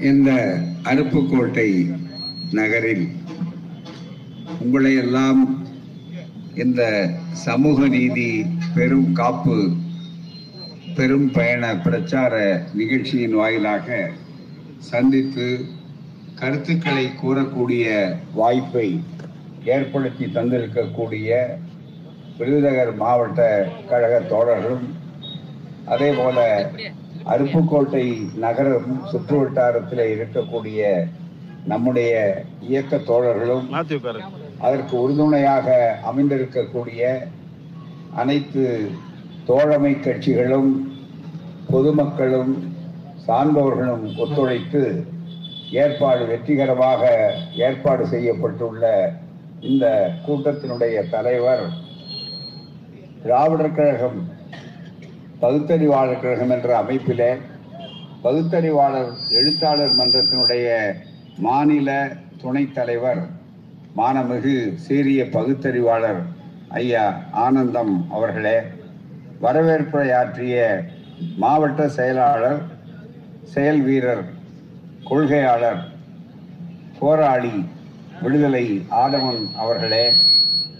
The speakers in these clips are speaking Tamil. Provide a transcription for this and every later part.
இந்த அருப்புக்கோட்டை நகரில் உங்களை எல்லாம் இந்த சமூக நீதி பெரும் காப்பு பெரும் பயண பிரச்சார நிகழ்ச்சியின் வாயிலாக சந்தித்து கருத்துக்களை கூறக்கூடிய வாய்ப்பை ஏற்படுத்தி தந்திருக்கக்கூடிய விருதுநகர் மாவட்ட கழக தோழர்களும் அதே போல அருப்புக்கோட்டை நகரம் சுற்று வட்டாரத்தில் இருக்கக்கூடிய நம்முடைய இயக்க தோழர்களும் அதற்கு உறுதுணையாக அமைந்திருக்கக்கூடிய அனைத்து தோழமை கட்சிகளும் பொதுமக்களும் சார்ந்தவர்களும் ஒத்துழைத்து ஏற்பாடு வெற்றிகரமாக ஏற்பாடு செய்யப்பட்டுள்ள இந்த கூட்டத்தினுடைய தலைவர் திராவிடர் கழகம் பகுத்தறிவாளர் கழகம் என்ற அமைப்பிலே பகுத்தறிவாளர் எழுத்தாளர் மன்றத்தினுடைய மாநில துணைத் தலைவர் மானமிகு சீரிய பகுத்தறிவாளர் ஐயா ஆனந்தம் அவர்களே வரவேற்புரையாற்றிய மாவட்ட செயலாளர் செயல் வீரர் கொள்கையாளர் போராளி விடுதலை ஆதவன் அவர்களே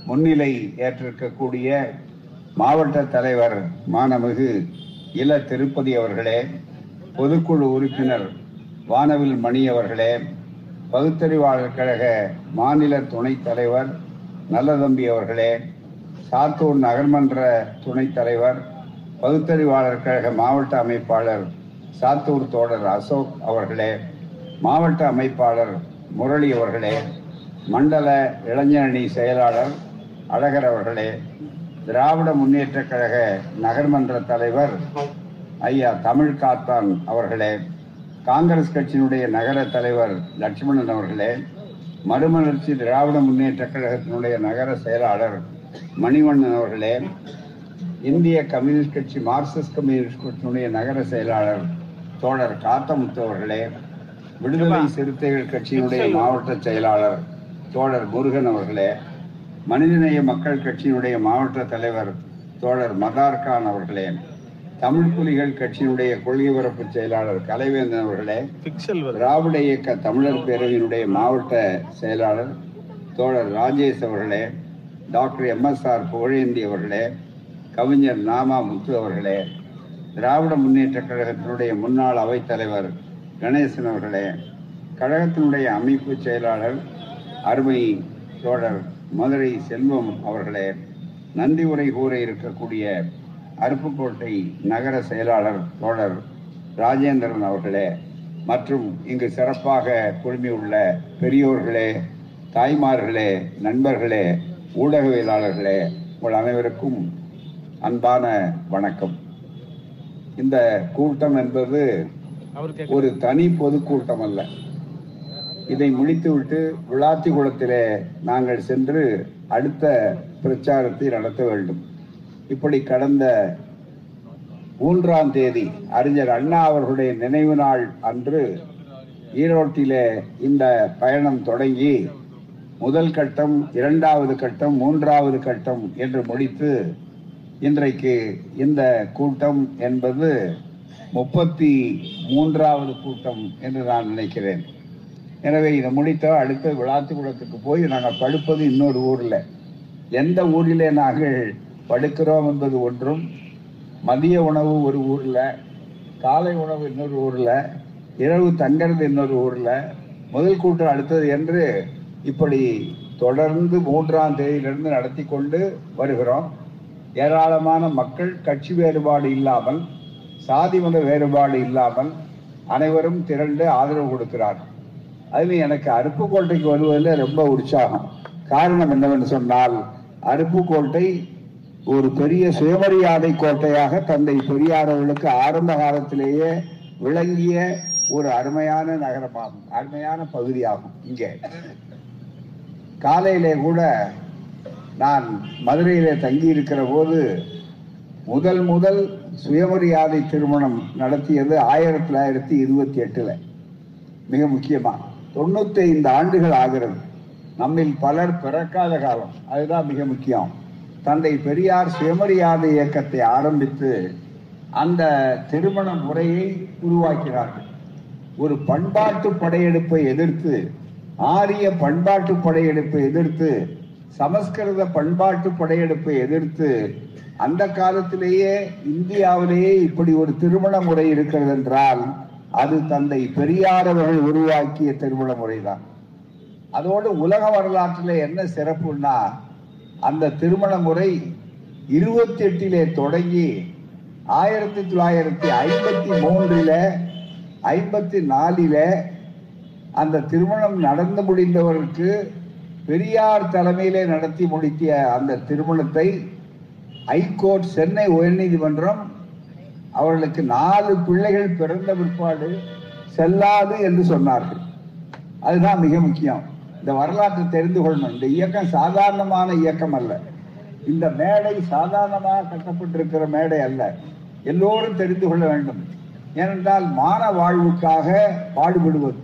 முன்னிலை ஏற்றிருக்கக்கூடிய மாவட்ட தலைவர் மானமிகு இள திருப்பதி அவர்களே பொதுக்குழு உறுப்பினர் வானவில் மணி அவர்களே பகுத்தறிவாளர் கழக மாநில துணைத் தலைவர் நல்லதம்பி அவர்களே சாத்தூர் நகர்மன்ற துணைத் தலைவர் பகுத்தறிவாளர் கழக மாவட்ட அமைப்பாளர் சாத்தூர் தோழர் அசோக் அவர்களே மாவட்ட அமைப்பாளர் முரளி அவர்களே மண்டல இளைஞரணி செயலாளர் அழகர் அவர்களே திராவிட முன்னேற்ற கழக நகர்மன்ற தலைவர் ஐயா தமிழ் காத்தான் அவர்களே காங்கிரஸ் கட்சியினுடைய நகர தலைவர் லட்சுமணன் அவர்களே மறுமலர்ச்சி திராவிட முன்னேற்ற கழகத்தினுடைய நகர செயலாளர் மணிவண்ணன் அவர்களே இந்திய கம்யூனிஸ்ட் கட்சி மார்க்சிஸ்ட் கம்யூனிஸ்ட் கட்சியினுடைய நகர செயலாளர் தோழர் காத்தமுத்து அவர்களே விடுதலை சிறுத்தைகள் கட்சியினுடைய மாவட்ட செயலாளர் தோழர் முருகன் அவர்களே மனிதநேய மக்கள் கட்சியினுடைய மாவட்ட தலைவர் தோழர் மதார்கான் அவர்களே தமிழ் புலிகள் கட்சியினுடைய கொள்கை பரப்பு செயலாளர் கலைவேந்தன் அவர்களே திராவிட இயக்க தமிழர் பேரவையினுடைய மாவட்ட செயலாளர் தோழர் ராஜேஷ் அவர்களே டாக்டர் எம்எஸ்ஆர் புகழேந்தி அவர்களே கவிஞர் நாமா முத்து அவர்களே திராவிட முன்னேற்ற கழகத்தினுடைய முன்னாள் அவைத்தலைவர் கணேசன் அவர்களே கழகத்தினுடைய அமைப்பு செயலாளர் அருமை தோழர் மதுரை செல்வம் அவர்களே நன்றி உரை கூற இருக்கக்கூடிய அருப்புக்கோட்டை நகர செயலாளர் தோழர் ராஜேந்திரன் அவர்களே மற்றும் இங்கு சிறப்பாக குழுமியுள்ள பெரியோர்களே தாய்மார்களே நண்பர்களே ஊடகவியலாளர்களே உங்கள் அனைவருக்கும் அன்பான வணக்கம். இந்த கூட்டம் என்பது ஒரு தனி பொதுக்கூட்டம் அல்ல. இதை முடித்துவிட்டு விளாத்திக்குளத்திலே நாங்கள் சென்று அடுத்த பிரச்சாரத்தை நடத்த வேண்டும். இப்படி கடந்த மூன்றாம் தேதி அறிஞர் அண்ணா அவர்களுடைய நினைவு நாள் அன்று ஈரோட்டிலே இந்த பயணம் தொடங்கி முதல் கட்டம் இரண்டாவது கட்டம் மூன்றாவது கட்டம் என்று முடித்து இன்றைக்கு இந்த கூட்டம் என்பது முப்பத்தி மூன்றாவது கூட்டம் என்று நான் நினைக்கிறேன். எனவே இதை முடித்த அடுத்த விளாத்துக்குளத்துக்கு போய் நாங்கள் படுப்பது இன்னொரு ஊரில். எந்த ஊரிலே நாங்கள் படுக்கிறோம் என்பது ஒன்றும் மதிய உணவு ஒரு ஊரில் காலை உணவு இன்னொரு ஊரில் இரவு தங்கிறது இன்னொரு ஊரில் முதல் கூட்டம் அடுத்தது என்று இப்படி தொடர்ந்து மூன்றாம் தேதியிலிருந்து நடத்தி கொண்டு வருகிறோம். ஏராளமான மக்கள் கட்சி வேறுபாடு இல்லாமல் சாதி மத வேறுபாடு இல்லாமல் அனைவரும் திரண்டு ஆதரவு கொடுக்கிறார்கள். அதில் எனக்கு அருப்புக்கோட்டைக்கு வருவதில் ரொம்ப உற்சாகம். காரணம் என்னவென்று சொன்னால் அருப்புக்கோட்டை ஒரு பெரிய சுயமரியாதை கோட்டையாக தந்தை பெரியார் அவர்களுக்கு ஆரம்ப காலத்திலேயே விளங்கிய ஒரு அருமையான நகரமாகும். அருமையான பகுதியாகும் இங்கே. காலையிலே கூட நான் மதுரையிலே தங்கி இருக்கிற போது முதல் முதல் சுயமரியாதை திருமணம் நடத்தியது ஆயிரத்தி தொள்ளாயிரத்தி இருபத்தி எட்டில். மிக முக்கியமாக தொண்ணூத்தி ஐந்து ஆண்டுகள் ஆகிறது. நம்மில் பலர் பிறக்காத காலம். அதுதான் மிக முக்கியம். தந்தை பெரியார் சுயமரியாதை இயக்கத்தை ஆரம்பித்து அந்த திருமண முறையை உருவாக்கினார்கள். ஒரு பண்பாட்டு படையெடுப்பை எதிர்த்து ஆரிய பண்பாட்டு படையெடுப்பை எதிர்த்து சமஸ்கிருத பண்பாட்டு படையெடுப்பை எதிர்த்து அந்த காலத்திலேயே இந்தியாவிலேயே இப்படி ஒரு திருமண முறை இருக்கிறது என்றால் அது தந்தை பெரியார் அவர்கள் உருவாக்கிய திருமண முறைதான். அதோடு உலக வரலாற்றில் என்ன சிறப்புன்னா அந்த திருமண முறை இருபத்தி எட்டிலே தொடங்கி ஆயிரத்தி தொள்ளாயிரத்தி ஐம்பத்தி மூன்றில் ஐம்பத்தி நாலில் அந்த திருமணம் நடந்து முடிந்தவருக்கு பெரியார் தலைமையிலே நடத்தி முடித்திய அந்த திருமணத்தை ஐகோர்ட் சென்னை உயர்நீதிமன்றம் அவர்களுக்கு நாலு பிள்ளைகள் பிறந்த பிற்பாடு செல்லாது என்று சொன்னார்கள். அதுதான் மிக முக்கியம். இந்த வரலாற்றை தெரிந்து கொள்ளணும். இந்த இயக்கம் சாதாரணமான இயக்கம் அல்ல. இந்த மேடை சாதாரணமாக கட்டப்பட்டிருக்கிற மேடை அல்ல. எல்லோரும் தெரிந்து கொள்ள வேண்டும். ஏனென்றால் மான வாழ்வுக்காக பாடுபடுவது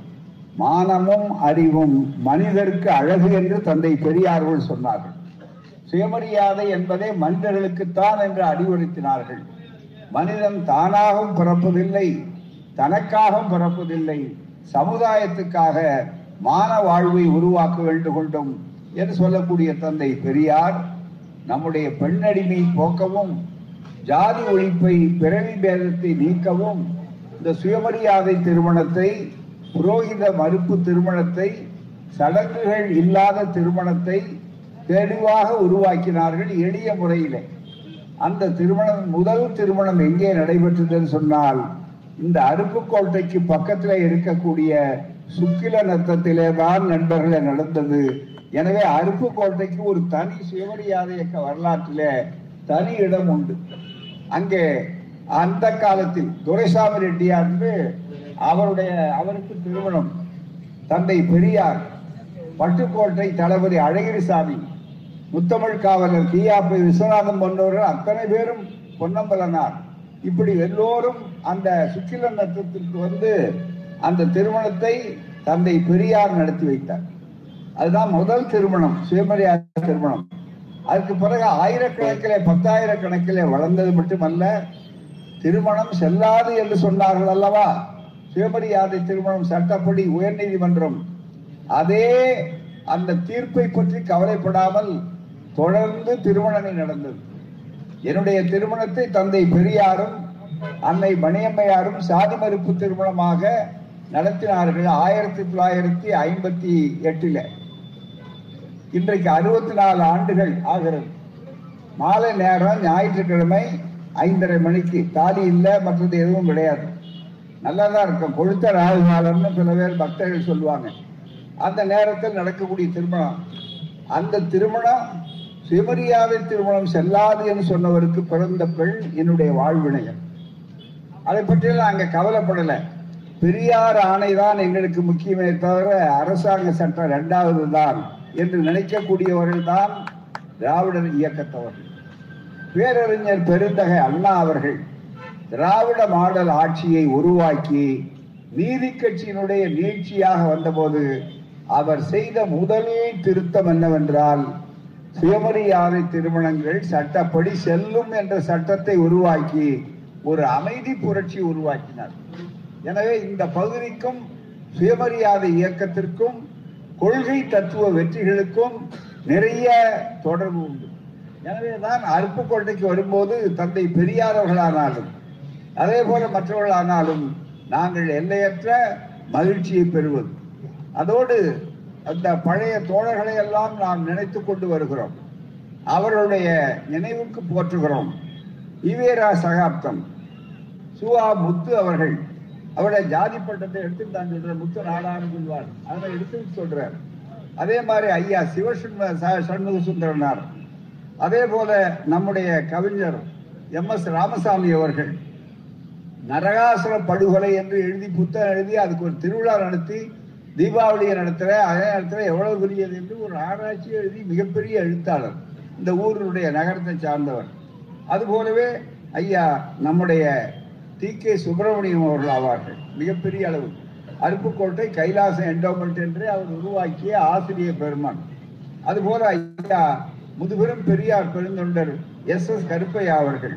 மானமும் அறிவும் மனிதருக்கு அழகு என்று தந்தை பெரியார்கள் சொன்னார்கள். சுயமரியாதை என்பதே மனிதர்களுக்குத்தான் என்று அறிவுறுத்தினார்கள். மனிதன் தானாகவும் பிறப்பதில்லை தனக்காகவும் பிறப்பதில்லை சமுதாயத்துக்காக மான வாழ்வை உருவாக்க வேண்டும் கொண்டும் என்று சொல்லக்கூடிய தந்தை பெரியார் நம்முடைய பெண்ணடிமை போக்கவும் ஜாதி ஒழிப்பை பிறவி பேதத்தை நீக்கவும் இந்த சுயமரியாதை திருமணத்தை புரோகித மறுப்பு திருமணத்தை சடங்குகள் இல்லாத திருமணத்தை தெளிவாக உருவாக்கினார்கள் எளிய முறையிலே. அந்த திருமணம் முதல் திருமணம் எங்கே நடைபெற்றதுன்னு சொன்னால் இந்த அருப்புக்கோட்டைக்கு பக்கத்தில் இருக்கக்கூடிய சுக்கில நத்தத்திலே தான் நண்பர்களே நடந்தது. எனவே அருப்புக்கோட்டைக்கு ஒரு தனி சுயமரியாதை இயக்க வரலாற்றில தனி இடம் உண்டு. அங்கே அந்த காலத்தில் துரைசாமி ரெட்டியார் அவருடைய அவருக்கு திருமணம். தந்தை பெரியார் பட்டுக்கோட்டை தளபதி அழகிரிசாமி முத்தமிழ் காவலர் கியாப்பை விஸ்வநாதம் போன்றவர்கள் அத்தனை பேரும் பொன்னம்பலனார். இப்படி எல்லோரும் அந்த சுக்கில நத்தத்திற்கு வந்து அந்த திருமணத்தை தந்தை பெரியார் நடத்தி வைத்தார். அதுதான் முதல் திருமணம் சுயமரியாதை திருமணம். அதுக்கு பிறகு ஆயிரக்கணக்கிலே பத்தாயிரக்கணக்கிலே வளர்ந்தது மட்டுமல்ல திருமணம் செல்லாது என்று சொன்னார்கள் அல்லவா? சுயமரியாதை திருமணம் சட்டப்படி உயர்நீதிமன்றம். அதே அந்த தீர்ப்பை பற்றி கவலைப்படாமல் தொடர்ந்து திருமணங்கள் நடந்தது. என்னுடைய திருமணத்தை தந்தை பெரியாரும் அன்னை மணியம்மையாரும் சாதி மறுப்பு திருமணமாக நடத்தினார்கள் ஆயிரத்தி தொள்ளாயிரத்தி ஐம்பத்தி எட்டுல. இன்றைக்கு அறுபத்தி நாலு ஆண்டுகள் ஆகிறது. மாலை நேரம் ஞாயிற்றுக்கிழமை ஐந்தரை மணிக்கு. தாலி இல்லை மற்றது எதுவும் கிடையாது. நல்லா தான் இருக்கும். கொழுத்த ராகுகாலம்னு சில பேர் பக்தர்கள் சொல்லுவாங்க. அந்த நேரத்தில் நடக்கக்கூடிய திருமணம். அந்த திருமணம் சுயமரியாதை திருமணம் செல்லாது என்று சொன்னவருக்கு பிறந்த பெண் என்னுடைய வாழ்வினையன். அதை பற்றியெல்லாம் அங்க கவலைப்படலை. பெரியார் ஆணைதான் எங்களுக்கு முக்கியமே தவிர அரசாங்க சட்டம் இரண்டாவது தான் என்று நினைக்கக்கூடியவர்கள் தான் திராவிடர் இயக்கத்தவர்கள் பேரறிஞர் பெருந்தகை அண்ணா அவர்கள் திராவிட மாடல் ஆட்சியை உருவாக்கி நீதி கட்சியினுடைய நீட்சியாக வந்தபோது அவர் செய்த முதல் திருத்தம் என்னவென்றால் சுயமரியாதை திருமணங்கள் சட்டப்படி செல்லும் என்ற சட்டத்தை உருவாக்கி ஒரு அமைதி புரட்சி உருவாக்கினார். எனவே இந்த பகுதிக்கும் சுயமரியாதை இயக்கத்திற்கும் கொள்கை தத்துவ வெற்றிகளுக்கும் நிறைய தொடர்பு உண்டு. எனவேதான் கொள்கைக்கு வரும்போது தந்தை பெரியாரவர்களானாலும் அதே போல மற்றவர்களானாலும் நாங்கள் எல்லையற்ற மகிழ்ச்சியை பெறுவது. அதோடு அந்த பழைய தோழர்களை எல்லாம் நாம் நினைத்து கொண்டு வருகிறோம். அவர்களுடைய நினைவுக்கு போற்றுகிறோம். ஈவேரா சகாப்தம். சுவா முத்து அவர்கள். அவருடைய ஜாதி பட்டத்தை எடுத்துட்டு தான் சொல்ற முத்து நாடான்னு சொல்வார். அதை எடுத்து சொல்றார். அதே மாதிரி ஐயா சிவசுண்ம சண்முக சுந்தரனார் அதே போல நம்முடைய கவிஞர் எம் எஸ் ராமசாமி அவர்கள். நரகாசுர படுகொலை என்று எழுதி புத்தகம் எழுதி அதுக்கு ஒரு திருவிழா நடத்தி தீபாவளியை நடத்துகிற அதே நேரத்தில் எவ்வளவு பெரியது என்று ஒரு ஆராய்ச்சி எழுதி மிகப்பெரிய எழுத்தாளர். இந்த ஊரினுடைய நகரத்தை சார்ந்தவர். அதுபோலவே ஐயா நம்முடைய டி. கே. சுப்பிரமணியம் அவர்கள் ஆவார்கள். மிகப்பெரிய அளவு. அருப்புக்கோட்டை கைலாசம் என்டோமெண்ட் என்று அவர் உருவாக்கிய ஆசிரியர் பெருமான். அதுபோல ஐயா முதுபெரும் பெரியார் பெருந்தொண்டர் எஸ். எஸ். கருப்பையா அவர்கள்.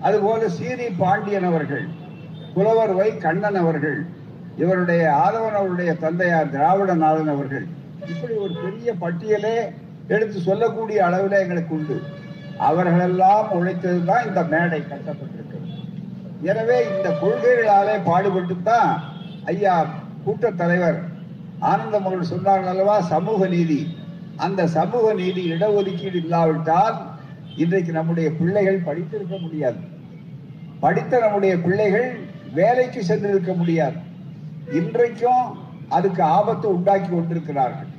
அதுபோல சீரி பாண்டியன் அவர்கள். புலவர் வை கண்ணன் அவர்கள். இவருடைய ஆதவன் அவருடைய தந்தையார் திராவிட நாதன் அவர்கள் இப்படி ஒரு பெரிய பட்டியலே எடுத்து சொல்லக்கூடிய அளவில் எங்களுக்கு உண்டு. அவர்களெல்லாம் உழைத்தது தான் இந்த மேடை கட்டப்பட்டிருக்கு எனவே இந்த கொள்கைகளாலே பாடுபட்டு தான் ஐயா கூட்டத் தலைவர் ஆனந்தம் அவர்கள் சொன்னார்கள் அல்லவா சமூக நீதி. அந்த சமூக நீதி இடஒதுக்கீடு இல்லாவிட்டால் இன்றைக்கு நம்முடைய பிள்ளைகள் படித்திருக்க முடியாது. படித்த நம்முடைய பிள்ளைகள் வேலைக்கு சென்றிருக்க முடியாது. இன்றைக்கும் அதுக்கு ஆபத்து உண்டாக்கி கொண்டிருக்கிறார்கள்.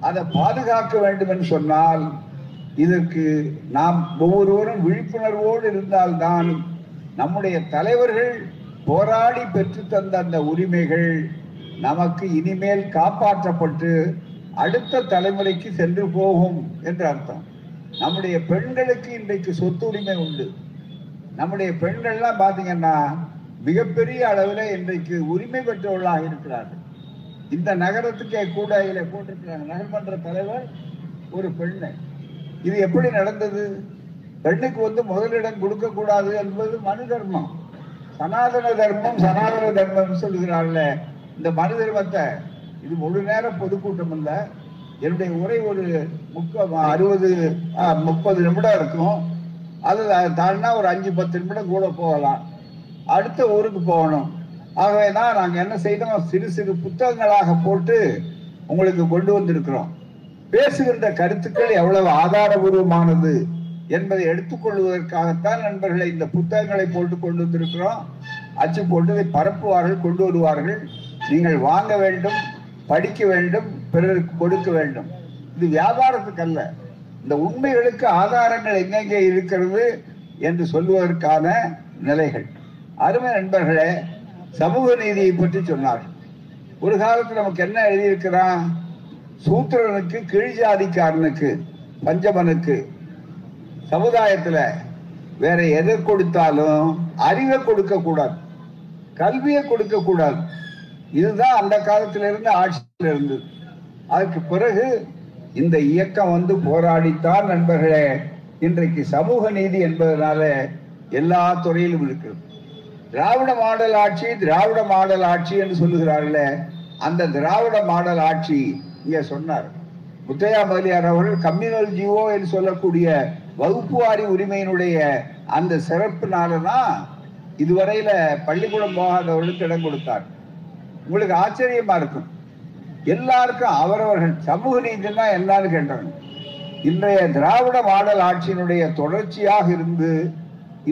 அதை பாதுகாக்க வேண்டும் என்று சொன்னால் இதற்கு நாம் ஒவ்வொருவரும் விழிப்புணர்வோடு இருந்தால்தான் நம்முடைய தலைவர்கள் போராடி பெற்று தந்த அந்த உரிமைகள் நமக்கு இனிமேல் காப்பாற்றப்பட்டு அடுத்த தலைமுறைக்கு சென்று போகும் என்று அர்த்தம். நம்முடைய பெண்களுக்கு இன்றைக்கு சொத்து உரிமை உண்டு. நம்முடைய பெண்கள்லாம் பாத்தீங்கன்னா மிகப்பெரிய அளவில் இன்றைக்கு உரிமை பெற்றவர்களாக இருக்கிறார்கள். இந்த நகரத்துக்கே கூட இதில் போட்டிருக்கிறாங்க. நகர்மன்ற தலைவர் ஒரு பெண்ணு. இது எப்படி நடந்தது? பெண்ணுக்கு வந்து முதலிடம் கொடுக்க கூடாது என்பது மனு தர்மம். சனாதன தர்மம் சனாதன தர்மம் சொல்லுகிறாள்ல இந்த மனு தர்மத்தை இது முழு நேர பொதுக்கூட்டம் இல்லை என்னுடைய உரை ஒரு முக்க அறுபது முப்பது நிமிடம் இருக்கும். அது தாழ்னா ஒரு அஞ்சு பத்து நிமிடம் கூட போகலாம். அடுத்த ஊருக்கு போகணும். ஆகவே தான் நாங்கள் என்ன செய்தோம்? சிறு சிறு புத்தகங்களாக போட்டு உங்களுக்கு கொண்டு வந்திருக்கிறோம். பேசுகின்ற கருத்துக்கள் எவ்வளவு ஆதாரபூர்வமானது என்பதை எடுத்துக்கொள்வதற்காகத்தான் நண்பர்களை இந்த புத்தகங்களை போட்டு கொண்டு வந்திருக்கிறோம். அச்சு போட்டு இதை பரப்புவார்கள் கொண்டு வருவார்கள். நீங்கள் வாங்க வேண்டும் படிக்க வேண்டும் பிறருக்கு கொடுக்க வேண்டும். இது வியாபாரத்துக்கு அல்ல. இந்த உண்மைகளுக்கு ஆதாரங்கள் எங்கெங்கே இருக்கிறது என்று சொல்வதற்கான நிலைகள். அருமை நண்பர்களே சமூக நீதியை பற்றி சொன்னார். ஒரு காலத்தில் நமக்கு என்ன எழுதியிருக்கிறான்? சூத்திரனுக்கு கீழ்ஜாதிக்காரனுக்கு பஞ்சமனுக்கு. சமுதாயத்துல வேற எதை கொடுத்தாலும் அறிவை கொடுக்க கூடாது. கல்வியை கொடுக்க கூடாது. இதுதான் அந்த காலத்துல இருந்து ஆட்சியில் இருந்து. அதுக்கு பிறகு இந்த இயக்கம் வந்து போராடித்தான் நண்பர்களே. இன்றைக்கு சமூக நீதி என்பதனால எல்லா துறையிலும் இருக்கிறது. திராவிட மாடல் ஆட்சி திராவிட மாடல் ஆட்சி என்று சொல்லுகிறார்களே அந்த திராவிட மாடல் ஆட்சி இங்கே சொன்னார். முத்தையா மலியார் அவர்கள் கம்யூனல் ஜீவோ என்று சொல்லக்கூடிய வகுப்புவாரி உரிமையினுடைய அந்த சிறப்புனாலதான் இதுவரையில பள்ளிக்கூடம் போகாதவர்களுக்கு இடம் கொடுத்தார். உங்களுக்கு ஆச்சரியமா இருக்கும். எல்லாருக்கும் அவரவர்கள் சமூக நீதினா என்னன்னு கேட்டாங்க இன்றைய திராவிட மாடல் ஆட்சியினுடைய தொடர்ச்சியாக இருந்து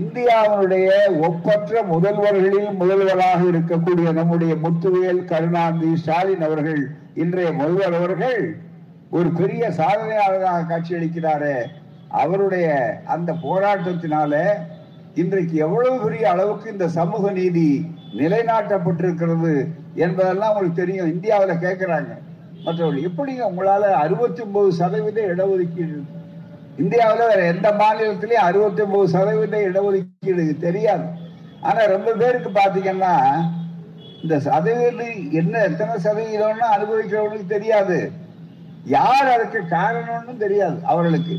இந்தியாவினுடைய ஒப்பற்ற முதல்வர்களில் முதல்வராக இருக்கக்கூடிய நம்முடைய முத்துவேல் கருணாநிதி ஸ்டாலின் அவர்கள் இன்றைய முதல்வர் அவர்கள் ஒரு பெரிய சாதனையாளராக காட்சியளிக்கிறாரே. அவருடைய அந்த போராட்டத்தினால இன்றைக்கு எவ்வளவு பெரிய அளவுக்கு இந்த சமூக நீதி நிலைநாட்டப்பட்டிருக்கிறது என்பதெல்லாம் உங்களுக்கு தெரியும். இந்தியாவில் கேட்கிறாங்க மற்றவர்கள் எப்படிங்க உங்களால அறுபத்தி ஒன்பது சதவீத இடஒதுக்கீடு இந்தியாவில் வேற எந்த மாநிலத்திலையும் அறுபத்தி ஒன்பது சதவீத இடஒதுக்கீடு தெரியாது. ஆனா ரொம்ப பேருக்கு பாத்தீங்கன்னா இந்த சதவீதம் என்ன எத்தனை சதவீதம்னு அனுபவிக்கிறவங்களுக்கு தெரியாது. யார் அதுக்கு காரணம்னு தெரியாது அவர்களுக்கு.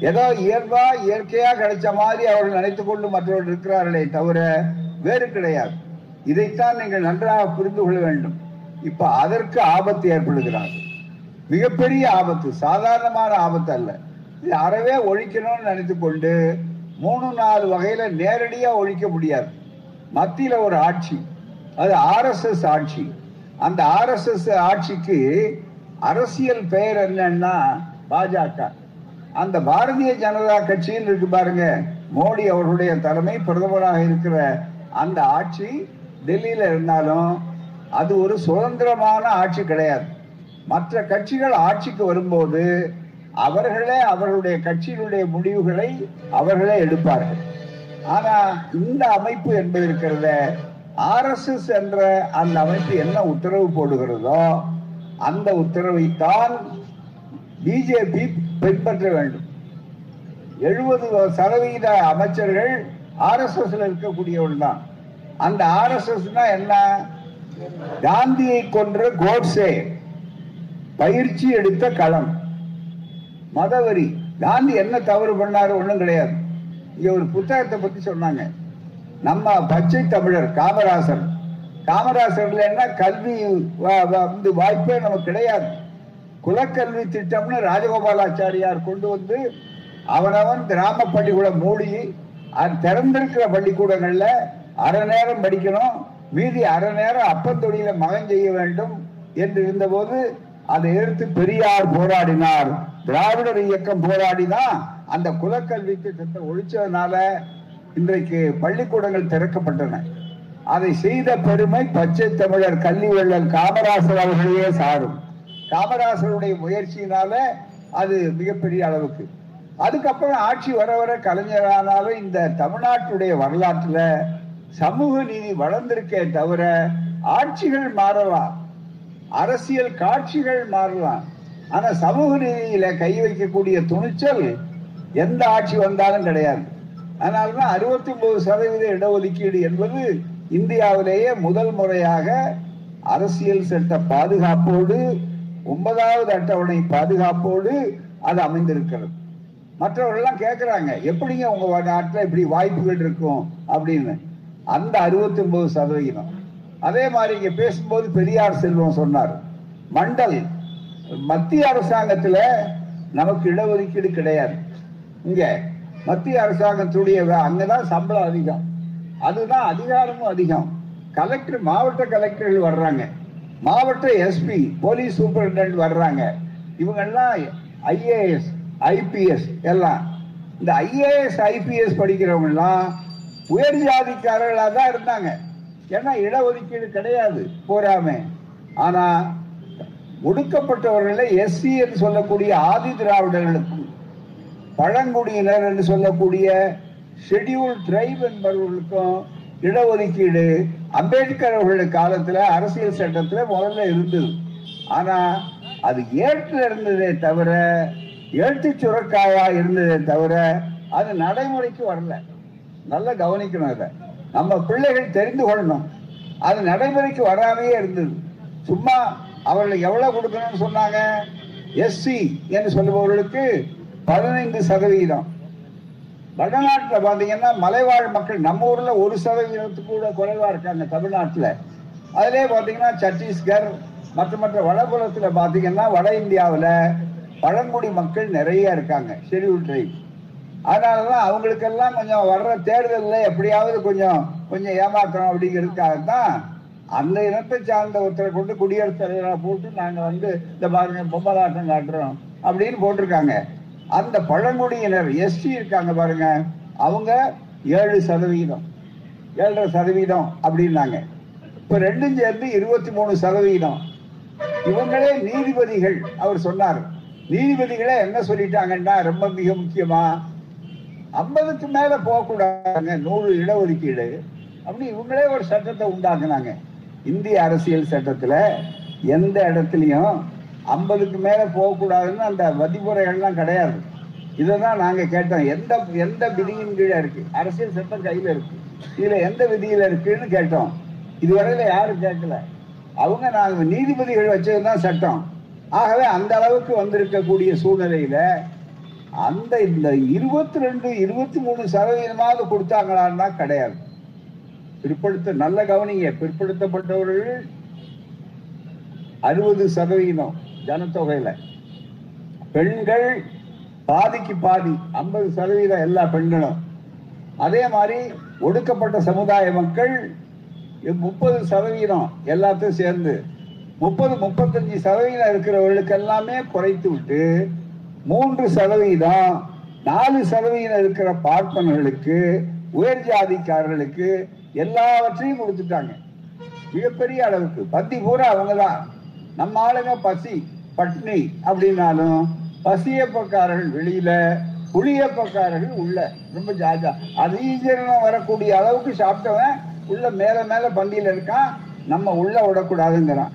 ஏதோ இயல்பா இயற்கையா கிடைச்ச மாதிரி அவர்கள் நினைத்து கொண்டு மற்றவர்கள் இருக்கிறார்களே தவிர வேறு கிடையாது. இதைத்தான் நீங்கள் நன்றாக புரிந்து கொள்ள வேண்டும். இப்ப அதற்கு ஆபத்து ஏற்படுகிறார்கள். மிகப்பெரிய ஆபத்து சாதாரணமான ஆபத்து அல்ல இது அறவே ஒழிக்கணும்னு நினைத்து கொண்டு மூணு நாலு வகையில நேரடியா ஒழிக்க முடியாது. மத்தியில ஒரு ஆட்சி. அது ஆர்எஸ்எஸ் ஆட்சி. அந்த ஆர்எஸ்எஸ் ஆட்சிக்கு அரசியல் பெயர் என்னன்னா பாஜக. அந்த பாரதிய ஜனதா கட்சியில் இருக்கு பாருங்க மோடி அவர்களுடைய தலைமை பிரதமராக இருக்கிற அந்த ஆட்சி டெல்லியில இருந்தாலும் அது ஒரு சுதந்திரமான ஆட்சி கிடையாது. மற்ற கட்சிகள் ஆட்சிக்கு வரும்போது அவர்களே அவர்களுடைய கட்சியினுடைய முடிவுகளை அவர்களே எடுப்பார்கள். ஆனா இந்த அமைப்பு என்பது இருக்கிறத ஆர்எஸ்எஸ் என்ற அந்த அமைப்பு என்ன உத்தரவு போடுகிறதோ அந்த உத்தரவைத்தான் பிஜேபி பின்பற்ற வேண்டும். எழுபது சதவீத அமைச்சர்கள் ஆர்எஸ்எஸ்ல இருக்கக்கூடியவர்கள் தான். அந்த ஆர்எஸ்எஸ்னா என்ன? காந்தியை கொன்ற கோட்ஸே. பயிற்சி எடுத்த களம். மதவரி காந்தி என்ன தவறு பண்ணாரு ஒன்றும் கிடையாது. இங்க ஒரு புத்தகத்தை பத்தி சொன்னாங்க. நம்ம பச்சை தமிழர் காமராசர். காமராசர் இல்லைன்னா கல்வி வந்து வாய்ப்பே நமக்கு கிடையாது. குலக்கல்வி திட்டம்னு ராஜகோபாலாச்சாரியார் கொண்டு வந்து அவனவன் கிராம பள்ளிக்கூடம் மூடி அது திறந்திருக்கிற பள்ளிக்கூடங்கள்ல அரை நேரம் படிக்கணும். மீதி அரை நேரம் அப்பத்தொழில மகன் செய்ய வேண்டும் என்று இருந்தபோது அதை எதிர்த்து பெரியார் போராடினார். திராவிடர் இயக்கம் போராடிதான் அந்த குலக்கல்விக்கு திட்டத்தை ஒழிச்சதுனால இன்றைக்கு பள்ளிக்கூடங்கள் திறக்கப்பட்டன. அதை செய்த பெருமை பச்சை தமிழர் கல்வி வெள்ளல் காமராசர் அவர்களையே சாரும். காமராசருடைய முயற்சியினால அது மிகப்பெரிய அளவுக்கு. அதுக்கப்புறம் ஆட்சி வர வர கலைஞரானாலும் இந்த தமிழ்நாட்டுடைய வரலாற்றுல சமூக நீதி வளர்ந்திருக்கே தவிர ஆட்சிகள் மாறலாம். அரசியல் காட்சிகள் மாறலாம். ஆனா சமூக நீதியில கை வைக்கக்கூடிய துணிச்சல் எந்த ஆட்சி வந்தாலும் கிடையாது. அதனாலதான் அறுபத்தி ஒன்பது சதவீத இடஒதுக்கீடு என்பது இந்தியாவிலேயே முதல் முறையாக அரசியல் சட்ட பாதுகாப்போடு ஒன்பதாவது அட்டவணை பாதுகாப்போடு அது அமைந்திருக்கிறது. மற்றவர்கள்லாம் கேட்கறாங்க எப்படிங்க உங்க நாட்டில் இப்படி வாய்ப்புகள் இருக்கும்? அப்படின்னு. அந்த அறுபத்தி ஒன்பது சதவிகிதம் அதே மாதிரி இங்க பேசும்போது பெரியார் செல்வம் சொன்னார் மண்டல் மத்திய அரசாங்கத்துல நமக்கு இடஒதுக்கீடு கிடையாது. இங்க மத்திய அரசாங்கத்துடைய வே- அங்கதான் சம்பளம் அதிகம். அதுதான் அதிகாரமும் அதிகம். கலெக்டர் மாவட்ட கலெக்டர்கள் வர்றாங்க. மாவட்ட எஸ்பி போலீஸ் சூப்பரிண்டென்ட் வர்றாங்க. இவங்கெல்லாம் ஐஏஎஸ் ஐபிஎஸ் எல்லாம். இந்த ஐஏஎஸ் ஐபிஎஸ் படிக்கிறவங்க எல்லாம் உயர் ஜாதிக்காரர்களாக தான் இருந்தாங்க. ஏன்னா இடஒதுக்கீடு கிடையாது. போராம ஆனா ஒடுக்கப்பட்டவர்களை எஸ்சி என்று சொல்லக்கூடிய ஆதி திராவிடர்களுக்கும் பழங்குடியினர் என்று சொல்லக்கூடிய ஷெட்யூல் ட்ரைப் என்பவர்களுக்கும் இடஒதுக்கீடு அம்பேத்கர் அவர்களுடைய காலத்துல அரசியல் சட்டத்துல முதல்ல இருந்தது. ஆனா அது ஏற்று இருந்ததே தவிர ஏட்டு சுரக்காயா இருந்ததே தவிர அது நடைமுறைக்கு வரல. நல்லா கவனிக்கணும் அதை. நம்ம பிள்ளைகள் தெரிந்து கொள்ளணும். அது நடைமுறைக்கு வராமையே இருந்தது. சும்மா அவர்களுக்கு எவ்வளவு கொடுக்கணும்னு சொன்னாங்க? எஸ்சி என்று சொல்லுபவர்களுக்கு பதினைந்து சதவீதம். வடநாட்டில் பார்த்தீங்கன்னா மலைவாழ் மக்கள் நம்ம ஊரில் ஒரு சதவீதத்துக்கு கூட குறைவாக இருக்காங்க தமிழ்நாட்டில். அதிலே பார்த்தீங்கன்னா சத்தீஸ்கர் மற்ற மற்ற வடபுலத்தில் பார்த்தீங்கன்னா வட இந்தியாவில் பழங்குடி மக்கள் நிறைய இருக்காங்க ஷெடியூல் ட்ரைப் அதனாலதான் அவங்களுக்கெல்லாம் கொஞ்சம் வர்ற தேர்தலில் எப்படியாவது கொஞ்சம் கொஞ்சம் ஏமாத்தணும் அப்படிங்கிறதுக்காக தான் அந்த இனத்தை சார்ந்த ஒருத்தரை கொண்டு குடியரசுத் தலைவராக போட்டு நாங்க வந்து இந்த பாருங்க பொம்மலாட்டம் காட்டுறோம் அப்படின்னு போட்டிருக்காங்க. அந்த பழங்குடியினர் எஸ்டி இருக்காங்க பாருங்க அவங்க ஏழு சதவீதம் ஏழரை சதவீதம் அப்படின்னாங்க. இப்ப ரெண்டும் சேர்ந்து இருபத்தி மூணு சதவீதம். இவங்களே நீதிபதிகள் அவர் சொன்னார். நீதிபதிகளே என்ன சொல்லிட்டாங்கன்னா ரொம்ப மிக முக்கியமா ஐம்பதுக்கு மேல போகக்கூடாதுங்க நூறு இடஒதுக்கீடு அப்படி இவங்களே ஒரு சட்டத்தை உண்டாக்குனாங்க. இந்திய அரசியல் சட்டத்துல எந்த இடத்துலையும் ஐம்பதுக்கு மேல போகக்கூடாதுன்னு அந்த வதிமுறைகள்லாம் கிடையாது. இதைதான் நாங்க கேட்டோம். எந்த எந்த விதியின் கீழே இருக்கு? அரசியல் சட்டம் கையில இருக்கு. இதுல எந்த விதியில இருக்குன்னு கேட்டோம். இதுவரையில யாரும் கேட்கல. அவங்க நாங்க நீதிபதிகள் வச்சதுதான் சட்டம். ஆகவே அந்த அளவுக்கு வந்திருக்கக்கூடிய சூழ்நிலையில அந்த இந்த இருபத்தி ரெண்டு இருபத்தி மூணு சதவீதமாவது கொடுத்தாங்களான்னா கிடையாது. பிற்படுத்த நல்ல கவனிங்க பிற்படுத்தப்பட்டவர்கள் அறுபது சதவீதம் ஜனத்தொகையில. பெண்கள் பாதிக்கு பாதி ஐம்பது சதவீதம் எல்லா பெண்களும். அதே மாதிரி ஒடுக்கப்பட்ட சமுதாய மக்கள் முப்பது சதவீதம் எல்லாத்தையும் சேர்ந்து முப்பது முப்பத்தஞ்சு சதவீதம் இருக்கிறவர்களுக்கு எல்லாமே குறைத்து விட்டு மூன்று சதவீதம் நாலு சதவீதம் இருக்கிற பார்ப்பனர்களுக்கு உயர் ஜாதிக்காரர்களுக்கு எல்லாவற்றையும் கொடுத்துட்டாங்க மிகப்பெரிய அளவுக்கு. பத்தி பூரா அவங்கதான். நம்ம ஆளுங்க பசி பட்னி அப்படின்னாலும் பசியப்பக்காரர்கள் வெளியில புளியப்பக்காரர்கள் உள்ள. ரொம்ப ஜாஜா. அதீஜனம் வரக்கூடிய அளவுக்கு சாப்பிட்டவன் உள்ள மேல மேல பந்தியில இருக்கான். நம்ம உள்ள விடக்கூடாதுங்கிறான்.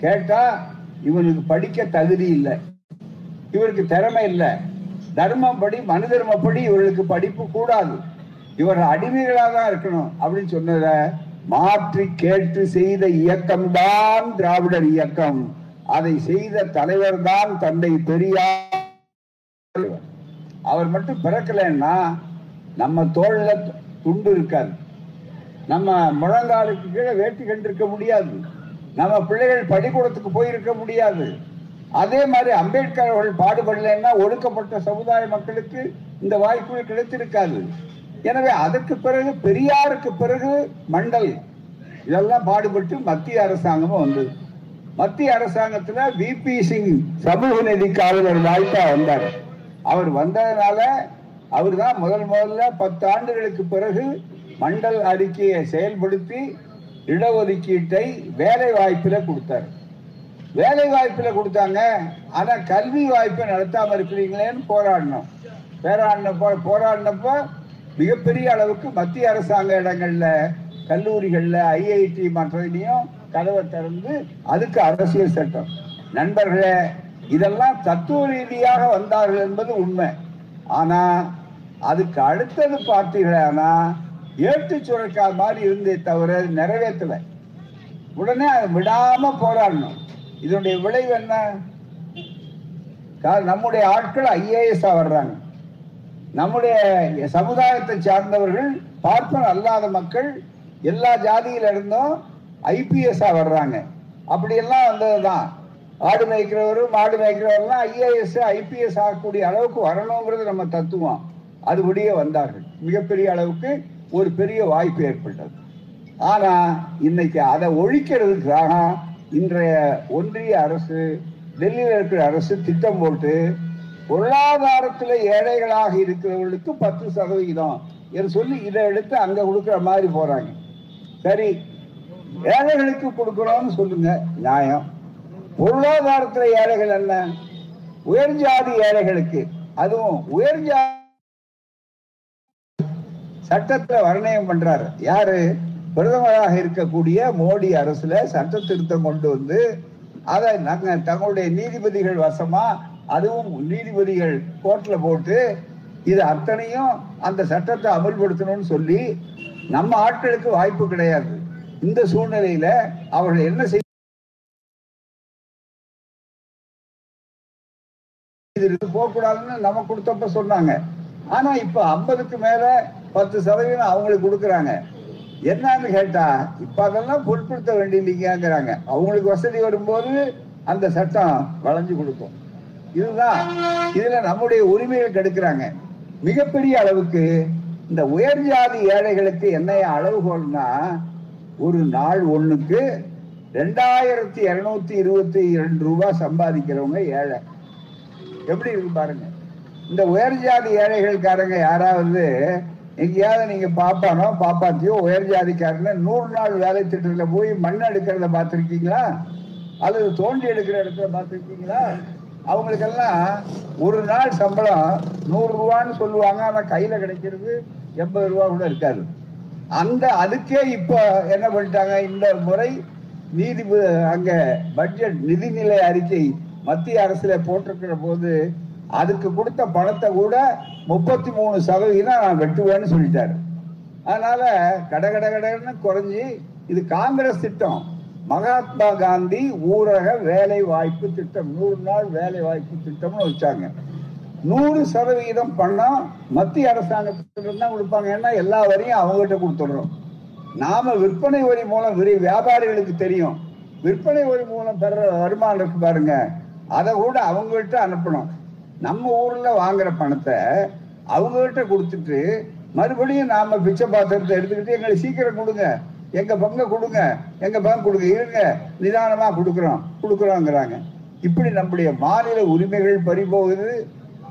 கேட்டா இவனுக்கு படிக்க தகுதி இல்லை. இவருக்கு திறமை இல்லை. தர்மப்படி மனு தர்மப்படி இவர்களுக்கு படிப்பு கூடாது. இவர்கள் அடிமைகளாக தான் இருக்கணும் அப்படின்னு சொன்னத மாற்றி கேட்டு செய்த இயக்கம் தான் திராவிடர் இயக்கம். அதை செய்த தலைவர் தான் தந்தை பெரியார். அவர் மட்டும் பிறக்கலன்னா நம்ம தோல்ல துண்டு இருக்காது. நம்ம முழங்காலுக்கு கீழே வேட்டி கண்டிருக்க முடியாது. நம்ம பிள்ளைகள் பள்ளிக்கூடத்துக்கு போயிருக்க முடியாது. அதே மாதிரி அம்பேத்கர் அவர்கள் பாடுபடலைன்னா ஒடுக்கப்பட்ட சமுதாய மக்களுக்கு இந்த வாய்ப்புகள் கிடைத்திருக்காது. எனவே அதற்கு பிறகு பெரியாருக்கு பிறகு மண்டல் இதெல்லாம் பாடுபட்டு மத்திய அரசாங்கமும் வந்தது மத்திய அரசாங்கத்துல விபி சிங் சமூக நீதிக்காக ஒரு வாய்ப்பா வந்தார். அவர் வந்ததுனால அவர் தான் முதல் முதல்ல பத்து ஆண்டுகளுக்கு பிறகு மண்டல் அறிக்கையை செயல்படுத்தி இடஒதுக்கீட்டை வேலை வாய்ப்பில் கொடுத்தார். வேலை வாய்ப்பில் கொடுத்தாங்க. ஆனா கல்வி வாய்ப்பை நடத்தாம இருக்கிறீங்களேன்னு போராடினோம். போராடினப்ப போராடினப்ப மிகப்பெரிய அளவுக்கு மத்திய அரசாங்க இடங்கள்ல கல்லூரிகள்ல ஐஐடி மற்றதுலையும் கதவை திறந்து அதுக்கு அரசியல் சட்டம். நண்பர்களே இதெல்லாம் தத்துவ ரீதியாக வந்தார்கள் என்பது உண்மை. ஆனா அதுக்கு அடுத்தது பார்த்தீங்கன்னா ஏற்று சுரக்கா மாதிரி இருந்தே தவிர நிறைவேற்றல. உடனே அதை விடாம போராடணும். இதனுடைய விளைவு என்ன? நம்முடைய ஆட்கள் ஐஏஎஸ் வர்றாங்க. நம்முடைய சமுதாயத்தை சார்ந்தவர்கள் பார்ப்பன் அல்லாத மக்கள் எல்லா ஜாதியில இருந்தும் ஐபிஎஸ்ஸா வர்றாங்க. அப்படியெல்லாம் வந்ததுதான். ஆடு மேய்க்கிறவரும் மாடு மேய்க்கிறவரெல்லாம் ஐஏஎஸ் ஐபிஎஸ் ஆகக்கூடிய அளவுக்கு வரணுங்கிறது நம்ம தத்துவம். அதுபடியே வந்தார்கள். மிகப்பெரிய அளவுக்கு ஒரு பெரிய வாய்ப்பு ஏற்பட்டது. ஆனா இன்னைக்கு அதை ஒழிக்கிறதுக்காக இன்றைய ஒன்றிய அரசு டெல்லியில் இருக்கிற அரசு திட்டம் போட்டு பொருளாதாரத்துல ஏழைகளாக இருக்கிறவர்களுக்கு பத்து சதவிகிதம் என்று சொல்லி இதை எடுத்து அங்க கொடுக்கிற மாதிரி போறாங்க. சரி ஏழைகளுக்கு கொடுக்கணும்னு சொல்லுங்க. நியாயம். பொருளாதாரத்துல ஏழைகள் என்ன? உயர் ஜாதி ஏழைகளுக்கு. அதுவும் உயர் சட்டத்துல வர்ணயம் பண்றாரு. யாரு? பிரதமராக இருக்கக்கூடிய மோடி அரசுல சட்ட திருத்தம் கொண்டு வந்து அதை நாங்க தங்களுடைய நீதிபதிகள் வசமா அதுவும் நீதிபதிகள் கோர்ட்ல போட்டு இது அத்தனையும் அந்த சட்டத்தை அமல்படுத்தணும்னு சொல்லி நம்ம ஆட்களுக்கு வாய்ப்பு கிடையாது. இந்த சூழ்நிலையில அவர்கள் என்ன செய்ய போகக்கூடாதுன்னு நம்ம கொடுத்தப்ப சொன்னாங்க. ஆனா இப்ப ஐம்பதுக்கு மேல பத்து சதவீதம் அவங்களுக்கு கொடுக்குறாங்க. என்னன்னு கேட்டா இப்ப அதெல்லாம் பொருட்படுத்த வேண்டியீங்கிறாங்க அவங்களுக்கு வசதி வரும்போது அந்த சட்டம் வளைஞ்சு கொடுக்கும். இதுதான். இதுல நம்முடைய உரிமைகள் கெடுக்கிறாங்க. மிகப்பெரிய அளவுக்கு இந்த உயர் ஜாதி ஏழைகளுக்கு என்ன அளவுகோல்னா ஒரு நாள் ஒண்ணுக்கு ரெண்டாயிரத்தி இருநூத்தி இருபத்தி இரண்டு ரூபாய் சம்பாதிக்கிறவங்க ஏழை. எப்படி இருக்கு பாருங்க. இந்த உயர் ஜாதி ஏழைகள்காரங்க யாராவது எங்கேயாவது நீங்க பாப்பானோ பாப்பாத்தியோ உயர் ஜாதிக்காரன நூறு நாள் வேலை திட்டத்துல போய் மண் எடுக்கிறத பார்த்துருக்கீங்களா? அல்லது தோண்டி எடுக்கிற இடத்துல பார்த்துருக்கீங்களா? அவங்களுக்கெல்லாம் ஒரு நாள் சம்பளம் நூறு ரூபான்னு சொல்லுவாங்க ஆனா கையில கிடைக்கிறது எண்பது ரூபா கூட இருக்காது. அந்த அதுக்கே இப்போ என்ன பண்ணிட்டாங்க? இந்த முறை நீதி அங்க பட்ஜெட் நிதிநிலை அறிக்கை மத்திய அரசுல போட்டிருக்கிற போது அதுக்கு கொடுத்த பணத்தை கூட முப்பத்தி மூணு சதவீதம் நான் வெட்டுவேன்னு சொல்லிட்டாரு. அதனால கட கட கடன்னு குறைஞ்சி இது காங்கிரஸ் திட்டம். மகாத்மா காந்தி ஊரக வேலை வாய்ப்பு திட்டம். நூறு நாள் வேலை வாய்ப்பு திட்டம்னு வச்சாங்க. நூறு சதவிகிதம் பண்ணா மத்திய அரசாங்கத்திலிருந்து தான் கொடுப்பாங்க. ஏன்னா எல்லா வரையும் அவங்ககிட்ட கொடுத்துடுறோம். நாம விற்பனை வரி மூலம் விரி வியாபாரிகளுக்கு தெரியும். விற்பனை வரி மூலம் பெற வருமானம் இருக்கு பாருங்க. அதை கூட அவங்கள்ட்ட அனுப்பணும். நம்ம ஊர்ல வாங்குற பணத்தை அவங்ககிட்ட கொடுத்துட்டு மறுபடியும் நாம பிச்சை பாத்திரத்தை எடுத்துக்கிட்டு எங்களுக்கு சீக்கிரம் கொடுங்க. எங்க பங்க கொடுங்க எங்க பங்கு கொடுங்க இருங்க நிதானமா கொடுக்குறோம் கொடுக்குறோங்கிறாங்க. இப்படி நம்முடைய மாநில உரிமைகள் பறிபோகுது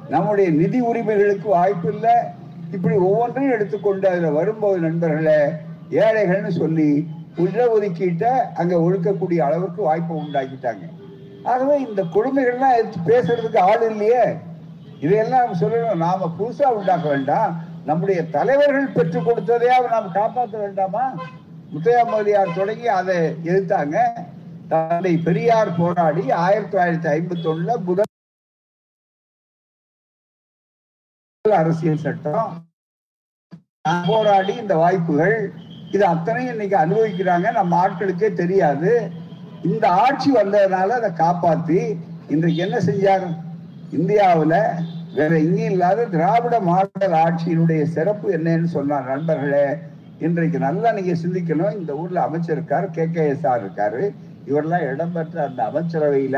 நம்முடைய நிதி உரிமைகளுக்கு வாய்ப்பு இல்லை. இப்படி ஒவ்வொன்றையும் எடுத்துக்கொண்டு அதுல வரும்போது நண்பர்களே ஏழைகள்னு சொல்லி இடஒதுக்கீட்டை அங்க ஒழுக்கக்கூடிய அளவுக்கு வாய்ப்பை உண்டாக்கிட்டாங்க. ஆகவே இந்த கொடுமைகள்லாம் எடுத்து பேசுறதுக்கு ஆள் இல்லையே. இதையெல்லாம் சொல்லணும். நாம புதுசா உண்டாக்க வேண்டாம். நம்முடைய தலைவர்கள் பெற்றுக் கொடுத்ததையாவது நாம் காப்பாற்ற வேண்டாமா? முத்தையாமலியார் தொடங்கி அதை எதிர்த்தாங்க தந்தை பெரியார் போராடி ஆயிரத்தி தொள்ளாயிரத்தி ஐம்பத்தி ஒண்ணுல முதல் அரசியல் சட்டம். போராடி இந்த வாய்ப்புகள். இது அத்தனையும் இன்னைக்கு அனுபவிக்கிறாங்க. நம்ம ஆட்களுக்கே தெரியாது. இந்த ஆட்சி வந்ததுனால அதை காப்பாத்தி இன்றைக்கு என்ன செஞ்சார்? இந்தியாவுல வேற எங்கேயும் இல்லாத திராவிட மாடல் ஆட்சியினுடைய சிறப்பு என்னன்னு சொன்னார் நண்பர்களே. இன்றைக்கு நல்லா நீங்க சிந்திக்கணும். இந்த ஊர்ல அமைச்சர் இருக்காரு கே கே எஸ் ஆர் இருக்காரு. இவரெல்லாம் இடம்பெற்ற அந்த அமைச்சரவையில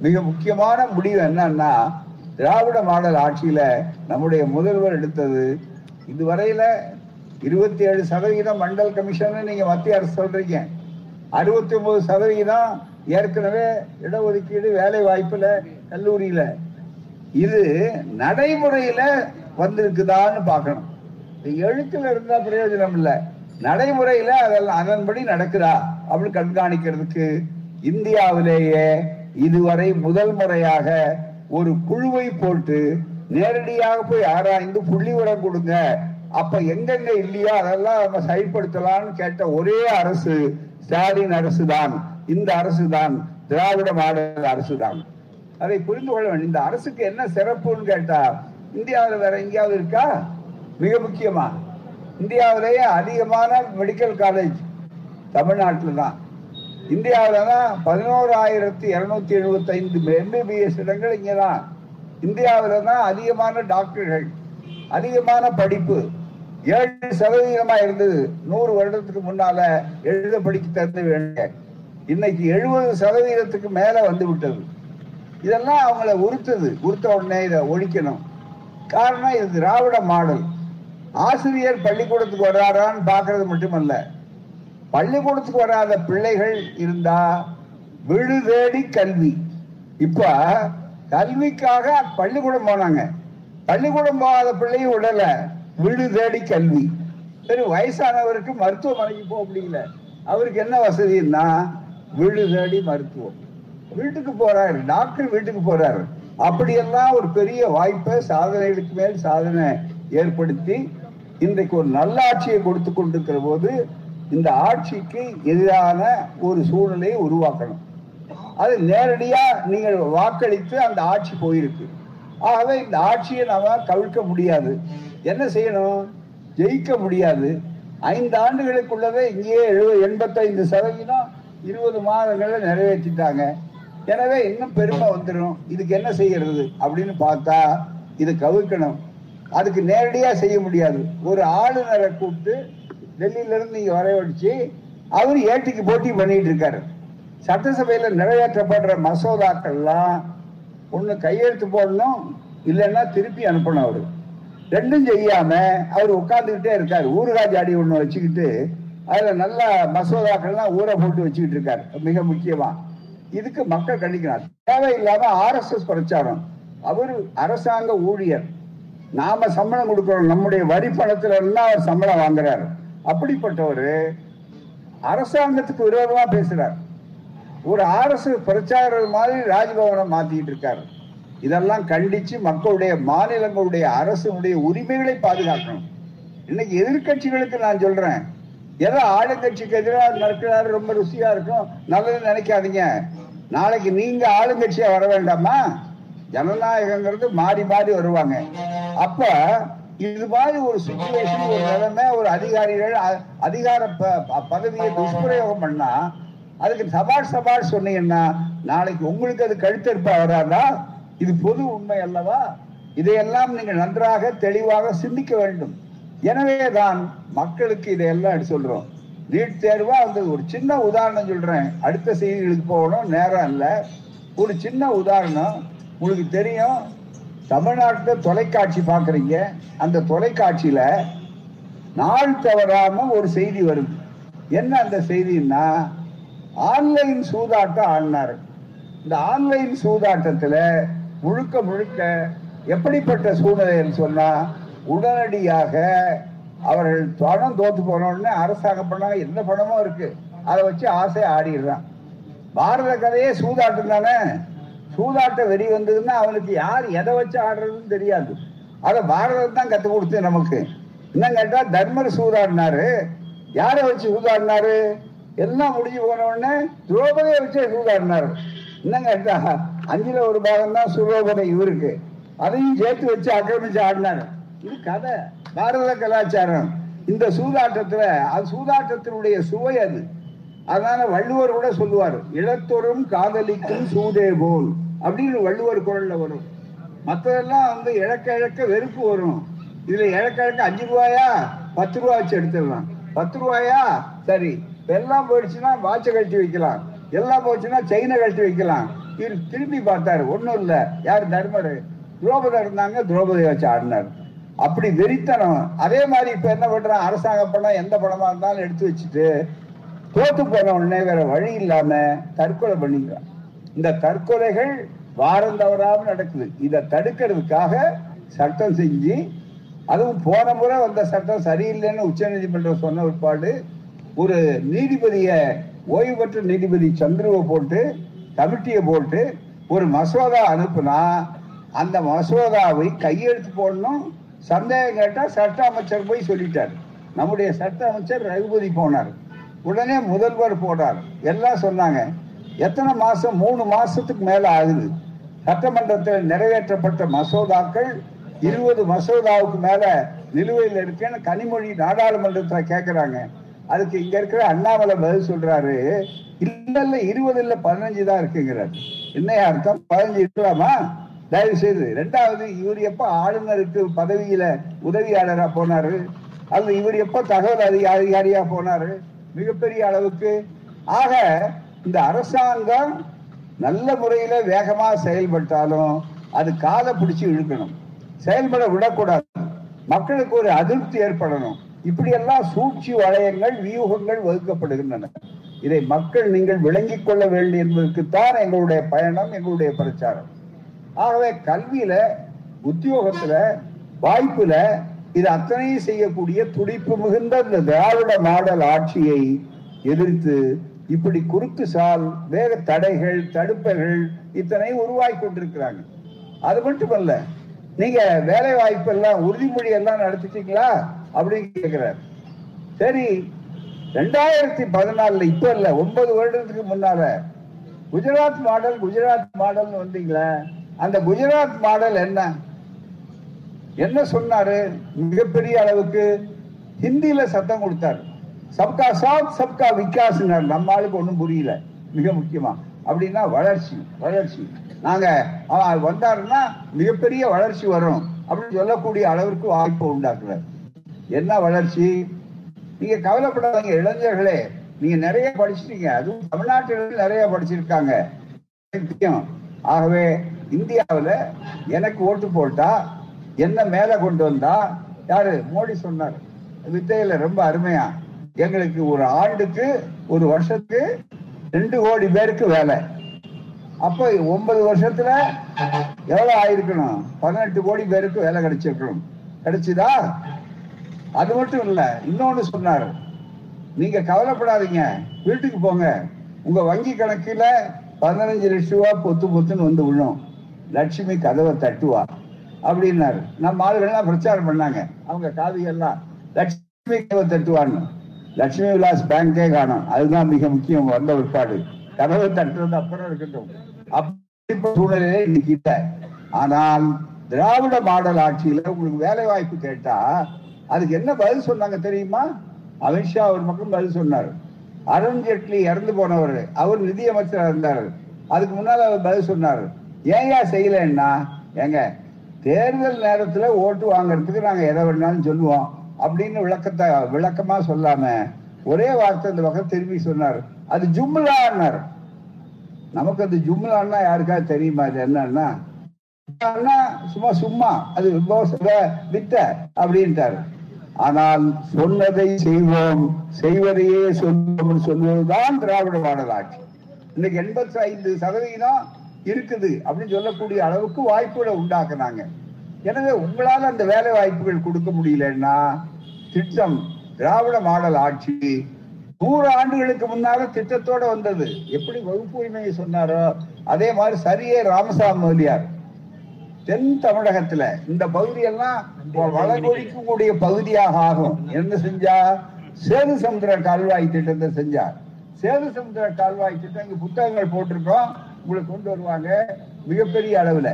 மிக முக்கியமான முடிவு என்னன்னா திராவிட மாடல் ஆட்சியில நம்முடைய முதல்வர் எடுத்தது. இதுவரையில இருபத்தி ஏழு சதவிகிதம் மண்டல் கமிஷன் நீங்க மத்திய அரசு சொல்றீங்க. அறுபத்தி ஒன்பது சதவீதம் ஏற்கனவே இடஒதுக்கீடு வேலை வாய்ப்புல கல்லூரியில. இது நடைமுறையில வந்திருக்குதான்னு பார்க்கணும். இந்த எழுத்துல இருந்தா பிரயோஜனம் இல்ல. நடைமுறையில அதெல்லாம் அதன்படி நடக்குதா? அப்படின்னு கண்காணிக்கிறதுக்கு இந்தியாவிலேயே இதுவரை முதல் முறையாக ஒரு குழுவை போட்டு நேரடியாக போய் ஆராய்ந்து புள்ளி உரம் கொடுங்க. அப்ப எங்கெங்க இல்லையோ அதெல்லாம் நம்ம சரிப்படுத்தலாம்னு கேட்ட ஒரே அரசு ஸ்டாலின் அரசு தான் இந்த அரசு தான் திராவிட மாடல் அரசு தான் அதை புரிந்து கொள்ள வேண்டும். இந்த அரசுக்கு என்ன சிறப்புன்னு கேட்டா இந்தியாவில் வேற எங்கேயாவது இருக்கா? மிக முக்கியமாக. இந்தியாவிலேயே அதிகமான மெடிக்கல் காலேஜ் தமிழ்நாட்டில் தான். இந்தியாவில் தான் பதினோராயிரத்தி இரநூத்தி எழுபத்தைந்து எம்பிபிஎஸ் இடங்கள் இங்கே தான். இந்தியாவில் தான் அதிகமான டாக்டர்கள் அதிகமான படிப்பு. ஏழு சதவீதமா இருந்தது. நூறு வருடத்துக்கு முன்னால எழுத படிக்க தெரிந்து வேண்டிய இன்னைக்கு எழுபது சதவீதத்துக்கு மேல வந்து விட்டது. இதெல்லாம் அவங்கள உறுத்துது. உறுத்த உடனே இதை ஒழிக்கணும். காரணம் இது திராவிட மாடல். ஆசிரியர் பள்ளிக்கூடத்துக்கு வர்றாரான்னு பார்க்கறது மட்டுமல்ல. பள்ளிக்கூடத்துக்கு வராத பிள்ளைகள் இருந்தா விழுதேடி கல்வி. இப்ப கல்விக்காக பள்ளிக்கூடம் போனாங்க. பள்ளிக்கூடம் போகாத பிள்ளையும் விடல வீடு தேடி கல்வி. சரி வயசானவருக்கு மருத்துவமனைக்கு போக முடியல. அவருக்கு என்ன வசதின்னா வீடு தேடி மருத்துவம். வீட்டுக்கு போறாரு டாக்டர் வீட்டுக்கு போறாரு. அப்படியெல்லாம் ஒரு பெரிய வாய்ப்பை சாதனைகளுக்கு மேல் சாதனை ஏற்படுத்தி இன்றைக்கு ஒரு நல்ல ஆட்சியை கொடுத்து கொண்டிருக்கிற போது இந்த ஆட்சிக்கு எதிரான ஒரு சூழ்நிலையை உருவாக்கணும். அது நேரடியா நீங்கள் வாக்களித்து அந்த ஆட்சி போயிருக்கு. ஆகவே இந்த ஆட்சியை நாம கவிழ்க்க முடியாது. என்ன செய்யணும்? ஜெயிக்க முடியாது. ஐந்து ஆண்டுகளுக்குள்ளவே இங்கேயே எழுபது எண்பத்தைந்து சதவீதம் இருபது மாதங்களில் நிறைவேற்றிட்டாங்க. எனவே இன்னும் பெருமை வந்துடும் இதுக்கு என்ன செய்யறது? அப்படின்னு பார்த்தா இது கவிழ்க்கணும். அதுக்கு நேரடியா செய்ய முடியாது. ஒரு ஆளுநரை கூப்பிட்டு டெல்லியில இருந்து நீங்க வரவழைச்சு அவர் ஏட்டிக்கு போட்டி பண்ணிட்டு இருக்காரு. சட்டசபையில நிறைவேற்றப்படுற மசோதாக்கள்லாம் ஒண்ணு கையெழுத்து போடணும் இல்லைன்னா திருப்பி அனுப்பணும் அவரு. ரெண்டும் செய்யாம அவர் உட்கார்ந்துகிட்டே இருக்காரு. ஊறுகாய் ஜாடி ஒண்ணு வச்சுக்கிட்டு அதுல நல்ல மசோதாக்கள்லாம் ஊற போட்டு வச்சுக்கிட்டு இருக்காரு. மிக முக்கியமா. இதுக்கு மக்கள் கண்டிக்கிறார் தேவையில்லாம ஆர்எஸ்எஸ் பிரச்சாரம் அவர் அரசாங்க ஊழியர். நாம சம்பளம் கொடுக்கிறோம். நம்முடைய வரி பணத்துல எல்லாம் அவர் சம்பளம் வாங்குறாரு. அப்படிப்பட்டவர் அரசாங்கத்துக்கு விரோதமா பேசுறார். ஒரு அரசு பிரச்சாரர் மாதிரி ராஜ்பவனை மாத்திட்டு இருக்காரு. இதெல்லாம் கண்டிச்சு மக்களுடைய மாநிலங்களுடைய அரசுடைய உரிமைகளை பாதுகாக்கணும். இன்னைக்கு எதிர்கட்சிகளுக்கு நான் சொல்றேன். ஏதோ ஆளுங்கட்சிக்கு எதிராக நடக்கிறாரு ரொம்ப ருசியா இருக்கும். நல்லதுன்னு நினைக்காதீங்க. நாளைக்கு நீங்க ஆளுங்கட்சியா வர வேண்டாமா? ஜனநாயகங்கிறது மாறி மாறி வருவாங்க. அப்ப இது மாதிரி ஒரு சுச்சுவேஷன் ஒரு நிலைமை ஒரு அதிகாரிகள் அதிகார ப- ப- பதவியை துஷ்பிரயோகம் பண்ணா அதுக்கு சபாஷ் சபாஷ் சொன்னீங்கன்னா நாளைக்கு உங்களுக்கு அது கழுத்தெடுப்பா வராதா? இது பொது உண்மை அல்லவா? இதையெல்லாம் நீங்கள் நன்றாக தெளிவாக சிந்திக்க வேண்டும். எனவேதான் மக்களுக்கு இதையெல்லாம் எடுத்து சொல்றோம். நீட் தேர்வா? வந்து ஒரு சின்ன உதாரணம் சொல்றேன். அடுத்த செய்திகளுக்கு போகணும். நேரம் இல்லை. ஒரு சின்ன உதாரணம். உங்களுக்கு தெரியும் தமிழ்நாட்டில் தொலைக்காட்சி பார்க்குறீங்க அந்த தொலைக்காட்சியில் நாள் தவறாமல் ஒரு செய்தி வருது. என்ன அந்த செய்தின்னா ஆன்லைன் சூதாட்டம் ஆடினாரு இந்த ஆன்லைன் சூதாட்டத்தில் முழுக்க முழுக்க எப்படிப்பட்ட சூழ்நிலைன்னு சொன்னால் உடனடியாக அவர்கள் பணம் தோத்து போனோடனே அரசாங்கம் பண்ணாங்க. என்ன பணமும் இருக்குது அதை வச்சு ஆசை ஆடிடுறான். பாரத கதையே சூதாட்டம் தானே? சூதாட்ட வெறி வந்ததுன்னா அவனுக்கு யார் எதை வச்சு ஆடுறதுன்னு தெரியாது. அதை பாரதம் தான் கத்து கொடுத்து நமக்கு. இன்னும் கேட்டா தர்மர் சூதாடினாரு. யாரை வச்சு சூதாடினாரு? எல்லாம் முடிஞ்சு போன உடனே துரோபதையை வச்சு சூதாடினாரு. இன்னும் கேட்டா அஞ்சுல ஒரு பாகம் தான் சுரோபதை இவருக்கு. அதையும் சேர்த்து வச்சு ஆக்கிரமிச்சு ஆடினாரு. இது கதை. பாரத கலாச்சாரம். இந்த சூதாட்டத்துல அது சூதாட்டத்தினுடைய சுவை அது. அதனால வள்ளுவர் கூட சொல்லுவார் இளத்தொரும் காதலிக்கும் சூதே போல். அப்படின்னு வள்ளுவர் குரல்ல வரும். மற்றதெல்லாம் வந்து இழக்க இழக்க வெறுப்பு வரும். இதுல இழக்க இழக்க அஞ்சு ரூபாயா? பத்து ரூபா வச்சு எடுத்துடலாம். பத்து ரூபாயா? சரி. எல்லாம் போயிடுச்சுன்னா வாட்சை கழிச்சு வைக்கலாம். எல்லாம் போச்சுன்னா செயினை கழிச்சு வைக்கலாம். இவர் திரும்பி பார்த்தாரு. ஒன்றும் இல்லை. யார் தர்மர்? துரோபதி இருந்தாங்க. துரோபதி வச்சு ஆடினார். அப்படி வெறித்தனம். அதே மாதிரி இப்ப என்ன பண்றான்? அரசாங்க படம் எந்த படமா இருந்தாலும் எடுத்து வச்சுட்டு தோத்து போன உடனே வேற வழி இல்லாம தற்கொலை பண்ணிக்கிறான். இந்த தற்கொலைகள் வாரம் தவறாமல் நடக்குது. இதை தடுக்கிறதுக்காக சட்டம் செஞ்சு அதுவும் போன முறை வந்த சட்டம் சரியில்லைன்னு உச்சநீதிமன்றம் சொன்ன பிற்பாடு ஒரு நீதிபதிய ஓய்வு பெற்ற நீதிபதி சந்துருவை போட்டு கமிட்டியை போட்டு ஒரு மசோதா அனுப்புனா அந்த மசோதாவை கையெழுத்து போடணும். சந்தேகம் கேட்டால் சட்ட அமைச்சர் போய் சொல்லிட்டார். நம்முடைய சட்ட அமைச்சர் ரகுபதி போனார். உடனே முதல்வர் போனார். எல்லாம் சொன்னாங்க. எத்தனை மாசம்? மூணு மாசத்துக்கு மேல ஆகுது. சட்டமன்றத்தில் நிறைவேற்றப்பட்ட மசோதாக்கள் இருபது மசோதாவுக்கு மேல நிலுவையில் இருக்குன்னு கனிமொழி நாடாளுமன்றத்துல கேக்குறாங்க. அதுக்கு இங்க இருக்கிற அண்ணாமலை பதில் சொல்றாரு. இல்ல இல்ல இருபது இல்ல பதினஞ்சு தான் இருக்குங்கிறார். என்ன அர்த்தம்? பதினஞ்சு இருக்கலாமா? தயவு செய்து ரெண்டாவது இவர் எப்ப ஆளுநருக்கு பதவியில உதவியாளரா போனாரு. அல்லது இவர் எப்ப தகவல் அதிகாரி அதிகாரியா போனாரு. மிகப்பெரிய அளவுக்கு. ஆக இந்த அரசாங்கம் நல்ல முறையில வேகமா செயல்பட்டாலும் அது காலை பிடிச்சி இழுக்கணும். செயல்பட விடக்கூடாது. மக்களுக்கு ஒரு அதிருப்தி ஏற்படணும். இப்படியெல்லாம் சூழ்ச்சி வளையங்கள் வியூகங்கள் வகுக்கப்படுகின்றன. இதை மக்கள் நீங்கள் விளங்கிக் கொள்ள வேண்டும் என்பதற்குத்தான் எங்களுடைய பயணம் எங்களுடைய பிரச்சாரம். ஆகவே கல்வியில உத்தியோகத்துல வாய்ப்புல இது அத்தனையும் செய்யக்கூடிய துடிப்பு மிகுந்த இந்த திராவிட மாடல் ஆட்சியை எதிர்த்து இப்படி குறுக்கு சால் வேக தடைகள் தடுப்பைகள் இத்தனை உருவாக்கி கொண்டிருக்கிறாங்க. அது மட்டுமல்ல நீங்க வேலை வாய்ப்பெல்லாம் உறுதிமொழி எல்லாம் நடத்திட்டீங்களா? அப்படின்னு கேட்கிறார் சரி ரெண்டாயிரத்தி பதினாலுல இப்ப இல்ல ஒன்பது வருடத்துக்கு முன்னால குஜராத் மாடல் குஜராத் மாடல் வந்தீங்களே அந்த குஜராத் மாடல் என்ன? என்ன சொன்னாரு? மிகப்பெரிய அளவுக்கு ஹிந்தியில சத்தம் கொடுத்தாரு. சப்கா சாத் சப்கா விகாஸ் நம்ம ஆளுக்கு ஒன்றும் புரியல. மிக முக்கியமா. அப்படின்னா வளர்ச்சி வளர்ச்சி. நாங்க அவன் வந்தாருன்னா மிகப்பெரிய வளர்ச்சி வரும். அப்படின்னு சொல்லக்கூடிய அளவிற்கு வாய்ப்பு உண்டாக்குறாரு என்ன வளர்ச்சி? நீங்க கவலைப்படாதீங்க இளைஞர்களே. நீங்க நிறைய படிச்சிட்டீங்க. அதுவும் தமிழ்நாட்டில் நிறைய படிச்சிருக்காங்க. ஆகவே இந்தியாவில் எனக்கு ஓட்டு போட்டா என்ன மேல கொண்டு வந்தா? யாரு? மோடி சொன்னார். வித்தையில ரொம்ப அருமையா. எங்களுக்கு ஒரு ஆண்டுக்கு ஒரு வருஷத்துக்கு ரெண்டு கோடி பேருக்கு வேலை. அப்ப ஒன்பது வருஷத்துல எவ்வளவு ஆயிருக்கணும்? பதினெட்டு கோடி பேருக்கு வேலை கிடைச்சிருக்கணும். கிடைச்சுதா? அது மட்டும் இல்ல இன்னொன்னு சொன்னாரு. நீங்க கவலைப்படாதீங்க. வீட்டுக்கு போங்க. உங்க வங்கி கணக்குல பதினஞ்சு லட்சம் ரூபா பொத்து பொத்துன்னு வந்து விழும். லட்சுமி கதவை தட்டுவா. அப்படின்னாரு. நம்ம ஆளுகள்லாம் பிரச்சாரம் பண்ணாங்க. அவங்க காவிகள்லாம் லட்சுமி கதவை தட்டுவான்னு. லட்சுமி விலாஸ் பேங்கே காணும். அதுதான் மிக முக்கியம் வந்த உட்பாடு. கதவு தட்டுறது அப்புறம் இருக்கட்டும். அப்படி சூழ்நிலையில இன்னைக்கு இல்லை. ஆனால் திராவிட மாடல் ஆட்சியில உங்களுக்கு வேலை வாய்ப்பு கேட்டா அதுக்கு என்ன பதில் சொன்னாங்க தெரியுமா? அமித்ஷா ஒரு பக்கம் பதில் சொன்னார். அருண் ஜேட்லி இறந்து போனவர் அவர் நிதியமைச்சராக இருந்தார். அதுக்கு முன்னால் அவர் பதில் சொன்னார். ஏன் செய்யலன்னா? ஏங்க தேர்தல் நேரத்துல ஓட்டு வாங்குறதுக்கு நாங்க எதை வேணாலும் சொல்லுவோம். அப்படின்னு விளக்கத்தை விளக்கமா சொல்லாம ஒரே வார்த்தை இந்த பக்கம் திரும்பி சொன்னார். அது ஜும்லான்னார். நமக்கு அது ஜும்லான்னா யாருக்காவது தெரியுமா? அது என்னன்னா ஜும்லான்னா சும்மா சும்மா அது வித்த அப்படின்ட்டாரு. ஆனால் சொன்னதை செய்வோம் செய்வதையே சொல்வோம் சொல்வதுதான் திராவிட மாடல் ஆட்சி இன்னைக்கு எண்பத்தி ஐந்து சதவீதம் இருக்குது அப்படின்னு சொல்லக்கூடிய அளவுக்கு வாய்ப்புகளை உண்டாக்குனாங்க. எனவே உங்களால் அந்த வேலை வாய்ப்புகள் கொடுக்க முடியலன்னா திட்டம் திராவிட மாடல் ஆட்சி நூறு ஆண்டுகளுக்கு முன்னால திட்டத்தோட வந்தது. எப்படி வகுப்பு உரிமையை சொன்னாரோ அதே மாதிரி சரியே ராமசாமி முதலியார் தென் தமிழகத்துல இந்த பகுதியெல்லாம் வளர்கொழிக்கக்கூடிய பகுதியாக ஆகும். என்ன செஞ்சா? சேது சமுத்திர கால்வாய் திட்டத்தை செஞ்சார். சேது சமுத்திர கால்வாய் திட்டம் இங்க புத்தகங்கள் போட்டிருக்கோம். உங்களுக்கு கொண்டு வருவாங்க மிகப்பெரிய அளவுல.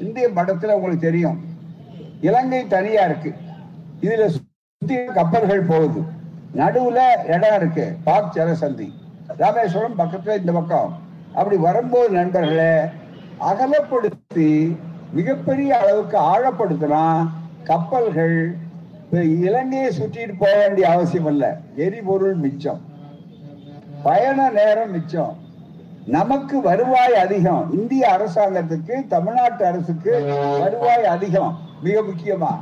இந்திய படத்துல உங்களுக்கு தெரியும். இலங்கை தனியா இருக்கு. இதுல சுத்தி கப்பல்கள் போகுது. நடுவுல இடம் இருக்கு. பாக் ஜலசந்தி. ராமேஸ்வரம் பக்கத்துல இந்த பக்கம். அப்படி வரும்போது நண்பர்களே அகலப்படுத்தி மிகப்பெரிய அளவுக்கு ஆழப்படுத்தினா கப்பல்கள் இலங்கையை சுற்றிட்டு போக வேண்டிய அவசியம் இல்லை. எரிபொருள் மிச்சம். பயண நேரம் மிச்சம். நமக்கு வருவாய் அதிகம். இந்திய அரசாங்கத்துக்கு தமிழ்நாட்டு அரசுக்கு வருவாய் அதிகம். மிக முக்கியமா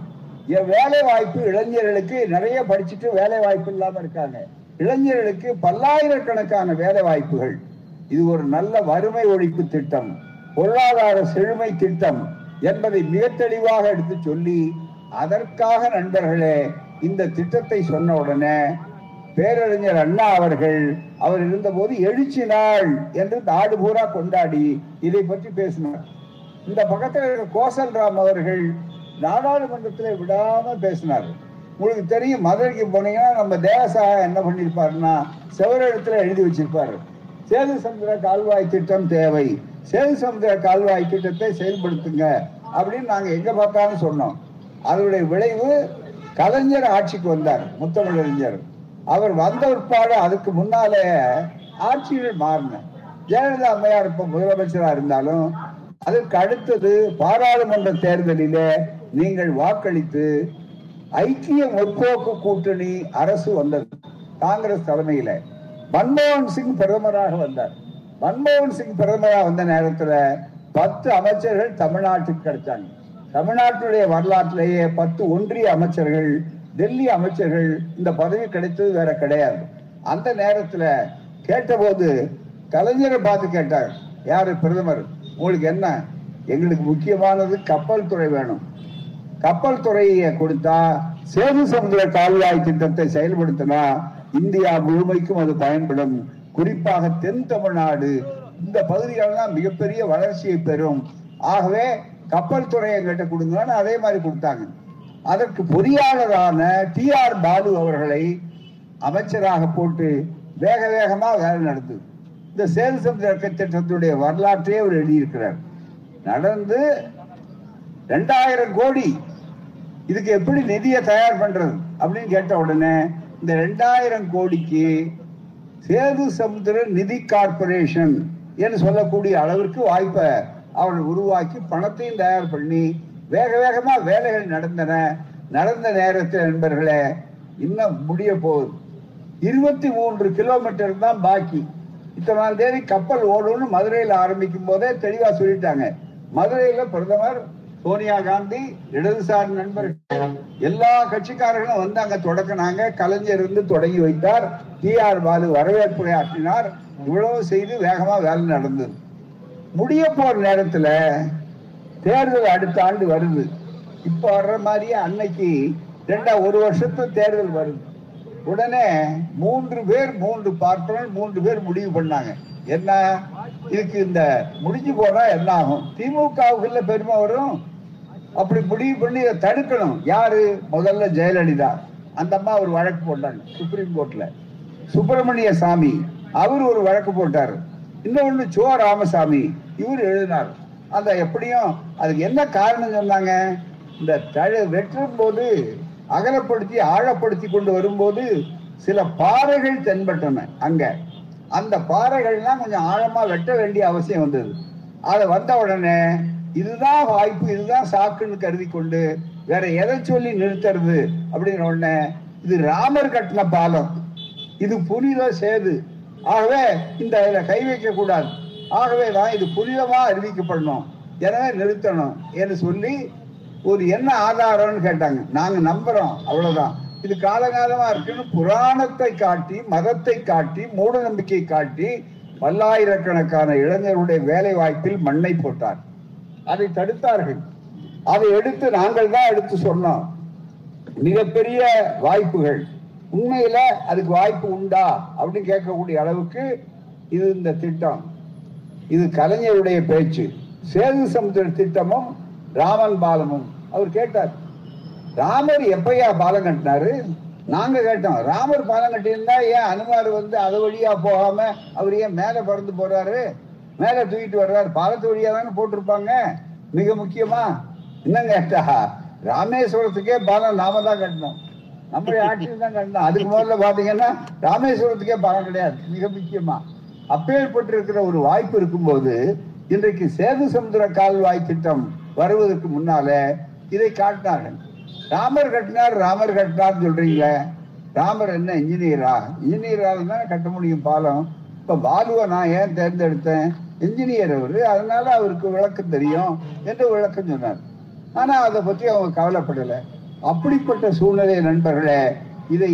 என் வேலை வாய்ப்பு இளைஞர்களுக்கு நிறைய படிச்சுட்டு வேலை வாய்ப்பு இல்லாம இருக்காங்க. இளைஞர்களுக்கு பல்லாயிரக்கணக்கான வேலை வாய்ப்புகள் இது ஒரு நல்ல வறுமை ஒழிப்பு திட்டம் பொருளாதார செழுமை திட்டம் என்பதை மிக தெளிவாக எடுத்து சொல்லி அதற்காக நண்பர்களே இந்த திட்டத்தை சொன்ன உடனே பேரறிஞர் அண்ணா அவர்கள் அவர் இருந்தபோது எழுச்சி நாள் என்று நாடு பூரா கொண்டாடி இதை பற்றி பேசினார். இந்த பக்கத்தில் கோசல் ராம் அவர்கள் நாடாளுமன்றத்தில் விடாம பேசினார். உங்களுக்கு தெரியும் மதுரைக்கு போனீங்கன்னா நம்ம தேவசாக என்ன பண்ணியிருப்பாருன்னா செவரிடத்துல எழுதி வச்சிருப்பாரு. சேது சமுதிர கால்வாய் திட்டம் தேவை. சேது சமுதிர கால்வாய் திட்டத்தை செயல்படுத்துங்க அப்படின்னு நாங்க எங்க பார்த்தாலும் சொன்னோம். அதனுடைய விளைவு கலைஞர் ஆட்சிக்கு வந்தார் முத்தமிழறிஞர். அவர் வந்த உட்பாடு அதுக்கு முன்னாலே ஆட்சிகள் மாறின ஜெயலலிதா அம்மையார் இப்ப முதலமைச்சரா இருந்தாலும் அதுக்கு அடுத்தது பாராளுமன்ற தேர்தலிலே நீங்கள் வாக்களித்து ஐக்கிய முற்போக்கு கூட்டணி அரசு வந்தது காங்கிரஸ் தலைமையில. மன்மோகன் சிங் பிரதமராக வந்தார். மன்மோகன் சிங் பிரதமராக வந்த நேரத்துல பத்து அமைச்சர்கள் தமிழ்நாட்டுக்கு கிடைச்சாங்க. தமிழ்நாட்டுடைய வரலாற்றிலேயே பத்து ஒன்றிய அமைச்சர்கள் டெல்லி அமைச்சர்கள் இந்த பதவி கிடைத்தது வேற கிடையாது. அந்த நேரத்துல கேட்டபோது கலைஞரை பார்த்து கேட்டார். யாரு பிரதமர்? உங்களுக்கு என்ன? எங்களுக்கு முக்கியமானது கப்பல் துறை வேணும். கப்பல் துறையை கொடுத்தா சேது சமுதிர கால்வாய் திட்டத்தை செயல்படுத்தினா இந்தியா முழுமைக்கும் அது பயன்படும். குறிப்பாக தென் தமிழ்நாடு. இந்த பகுதிகளெல்லாம் மிகப்பெரிய வளர்ச்சியை பெறும். ஆகவே கப்பல் துறையை எங்கிட்ட கொடுங்கன்னு அதே மாதிரி கொடுத்தாங்க. அதற்கு பொறியாளரான டி ஆர் பாலு அவர்களை அமைச்சராக போட்டு வேக வேகமாக வேலை நடந்தது இந்த சேது திட்டத்தினுடைய திட்டத்துடைய வரலாற்றையே அவர் எழுதியிருக்கிறார். நடந்து ரெண்டாயிரம் கோடி இதுக்கு எப்படி நிதியை தயார் பண்றது அப்படின்னு கேட்ட உடனே இந்த ரெண்டாயிரம் கோடிக்கு சேது சமுத்திர நிதி கார்பரேஷன் என்று சொல்லக்கூடிய அளவிற்கு வாய்ப்பை அவர் உருவாக்கி பணத்தையும் தயார் பண்ணி வேக வேகமா வேலைகள் நடந்தன. நடந்த நேரத்தில் நண்பர்களே இன்னும் முடிய போகுது. இருபத்தி மூன்று கிலோமீட்டர் தான் பாக்கி. இத்தனாம் தேதி கப்பல் ஓடும்னு மதுரையில் ஆரம்பிக்கும் போதே தெளிவா சொல்லிட்டாங்க. மதுரையில பிரதமர் சோனியா காந்தி இடதுசாரி நண்பர்கள் எல்லா கட்சிக்காரர்களும் வந்து அங்க தொடக்கினாங்க. கலைஞர் இருந்து தொடங்கி வைத்தார். டி ஆர் பாலு வரவேற்புரை ஆற்றினார். இவ்வளவு செய்து வேகமா வேலை நடந்தது. முடிய போற நேரத்துல தேர்தல் அடுத்த ஆண்டு வருது. இப்ப வர்ற மாதிரியே அன்னைக்கு ரெண்டா ஒரு வருஷத்து தேர்தல் வருது. உடனே மூன்று பேர் மூன்று பார்ப்பனர் மூன்று பேர் முடிவு பண்ணாங்க. என்ன? இதுக்கு இந்த முடிஞ்சு போனா என்ன ஆகும்? திமுகவுக்குள்ள பெருமை வரும். அப்படி முடிவு பண்ணி இதை தடுக்கணும். யாரு? முதல்ல ஜெயலலிதா. அந்த அம்மா ஒரு வழக்கு போட்டாங்க சுப்ரீம் கோர்ட்ல. சுப்பிரமணிய சாமி. அவர் ஒரு வழக்கு போட்டார். இன்னொன்னு சோ ராமசாமி. இவர் எழுதினார். அந்த எப்படியும் அதுக்கு என்ன காரணம் சொன்னாங்க? இந்த தழு வெட்டும் போது அகலப்படுத்தி ஆழப்படுத்தி கொண்டு வரும்போது சில பாறைகள் தென்பட்டன அங்க. அந்த பாறைகள்லாம் கொஞ்சம் ஆழமா வெட்ட வேண்டிய அவசியம் வந்தது. அது வந்த உடனே இதுதான் வாய்ப்பு இதுதான் சாக்குன்னு கருதி கொண்டு வேற எதை சொல்லி நிறுத்துறது அப்படிங்கிற உடனே இது ராமர் கட்டின பாலம். இது புனித சேது. ஆகவே இந்த இதுல கை வைக்க கூடாது ஆகவே தான் இது புனிதமா அறிவிக்கப்படணும். எனவே நிறுத்தணும் என்று சொல்லி ஒரு என்ன ஆதாரம்னு கேட்டாங்க. நாங்க நம்புறோம் அவ்வளவுதான். இது காலகாலமா இருக்குன்னு புராணத்தை காட்டி மதத்தை காட்டி மூட நம்பிக்கை காட்டி பல்லாயிரக்கணக்கான இளைஞருடைய வேலை வாய்ப்பில் மண்ணை போட்டார். அதை தடுத்தார்கள். அதை எடுத்து நாங்கள் தான் எடுத்து சொன்னோம். மிகப்பெரிய வாய்ப்புகள். உண்மையில அதுக்கு வாய்ப்பு உண்டா? அப்படின்னு கேட்கக்கூடிய அளவுக்கு இது இந்த திட்டம். இது கலைஞருடைய பேச்சு. சேது சமுத்திர திட்டமும் ராமன் பாலமும். அவர் கேட்டார் ராமர் எப்பயா பாலம் கட்டினாரு? நாங்க கேட்டோம் ராமர் பாலம் கட்டியிருந்தா ஏன் அனுமார் வந்து அது வழியா போகாம அவர் ஏன் மேல பறந்து போறாரு? மேல தூக்கிட்டு வர்றாரு. பாலத்து வழியா தானே போட்டிருப்பாங்க. மிக முக்கியமா என்னங்க கேட்டா ராமேஸ்வரத்துக்கே பாலம் நாம தான் கட்டணும். நம்முடைய ஆட்சியில் தான் கட்டணும். அதுக்கு முதல்ல பாத்தீங்கன்னா ராமேஸ்வரத்துக்கே பாலம் கிடையாது. மிக முக்கியமா. அப்பேற்பட்டிருக்கிற ஒரு வாய்ப்பு இருக்கும்போது இன்றைக்கு சேது சமுதிர கால்வாய் திட்டம் வருவதற்கு முன்னால இதை காட்டினார்கள். ராமர் கட்டினார் ராமர் கட்டினார் சொல்றீங்க ராமர் என்ன இன்ஜினியரா? இன்ஜினியராக தான் கட்ட முடியும் பாலம். இப்ப பாலுவை நான் ஏன் தேர்ந்தெடுத்தேன்? இன்ஜினியர் அவரு அதனால அவருக்கு விளக்கம் தெரியும் என்று விளக்கம் சொன்னார். ஆனா அதை பத்தி அவங்க கவலைப்படல. அப்படிப்பட்ட சூழ்நிலை நண்பர்களே இதை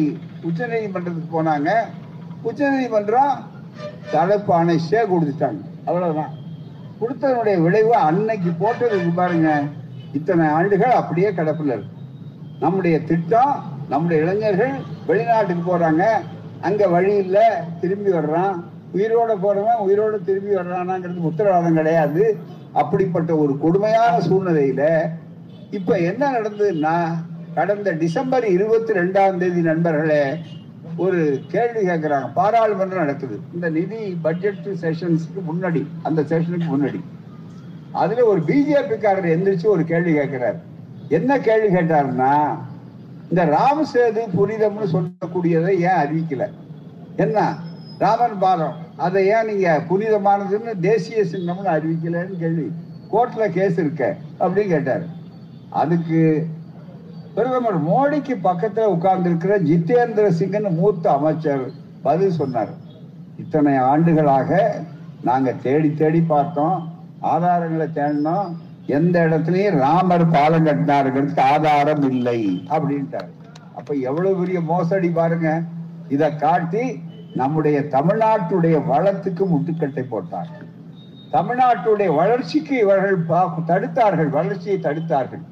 உச்சநீதிமன்றத்துக்கு போனாங்க. உச்சநீதிமன்றம் தலைப்பானை சே கொடுத்துட்டாங்க அவ்வளவுதான். கொடுத்ததனுடைய விளைவு அன்னைக்கு போட்டதுக்கு பாருங்க. இத்தனை ஆண்டுகள் அப்படியே கிடப்பில் இருக்கு. நம்முடைய திட்டம் நம்முடைய இளைஞர்கள் வெளிநாட்டுக்கு போறாங்க. அங்க வழி இல்ல திரும்பி வர்றான். உயிரோட போறவன் உயிரோட திரும்பி வர்றானாங்கிறது உத்தரவாதம் கிடையாது. அப்படிப்பட்ட ஒரு கொடுமையான சூழ்நிலையில இப்ப என்ன நடந்ததுன்னா கடந்த டிசம்பர் இருபத்தி ரெண்டாம் தேதி நண்பர்களே ஒரு கேள்வி கேட்கிறாங்க பாராளுமன்றம் நடக்குது. இந்த நிதி பட்ஜெட் செஷன்ஸ்க்கு முன்னாடி அந்த செஷனுக்கு முன்னாடி. அதுல ஒரு பிஜேபிக்காரர் எந்திரிச்சு ஒரு கேள்வி கேட்கிறார் என்ன கேள்வி கேட்டாருன்னா இந்த ராமசேது புனிதம்னு சொல்லக்கூடியதை ஏன் அறிவிக்கல? என்ன? ராமன் பாலம் அதை ஏன் நீங்க புனிதமானதுன்னு தேசிய சின்னம்னு அறிவிக்கலன்னு கேள்வி. கோர்ட்ல கேஸ் இருக்க அப்படின்னு கேட்டாரு. அதுக்கு பிரதமர் மோடிக்கு பக்கத்துல உட்கார்ந்து இருக்கிற ஜிதேந்திர சிங்னு மூத்த அமைச்சர் பதில் சொன்னார். இத்தனை ஆண்டுகளாக நாங்க தேடி தேடி பார்த்தோம். ஆதாரங்களை தேடினோம். எந்த இடத்துலயும் ராமர் பாலம் கட்டினாருங்கிறதுக்கு ஆதாரம் இல்லை அப்படின்ட்டாரு. அப்ப எவ்வளவு பெரிய மோசடி பாருங்க. இத காட்டி நம்முடைய தமிழ்நாட்டுடைய வளத்துக்கு முட்டுக்கட்டை போட்டார்கள் தமிழ்நாட்டுடைய வளர்ச்சிக்கு இவர்கள் பா- தடுத்தார்கள். வளர்ச்சியை தடுத்தார்கள்.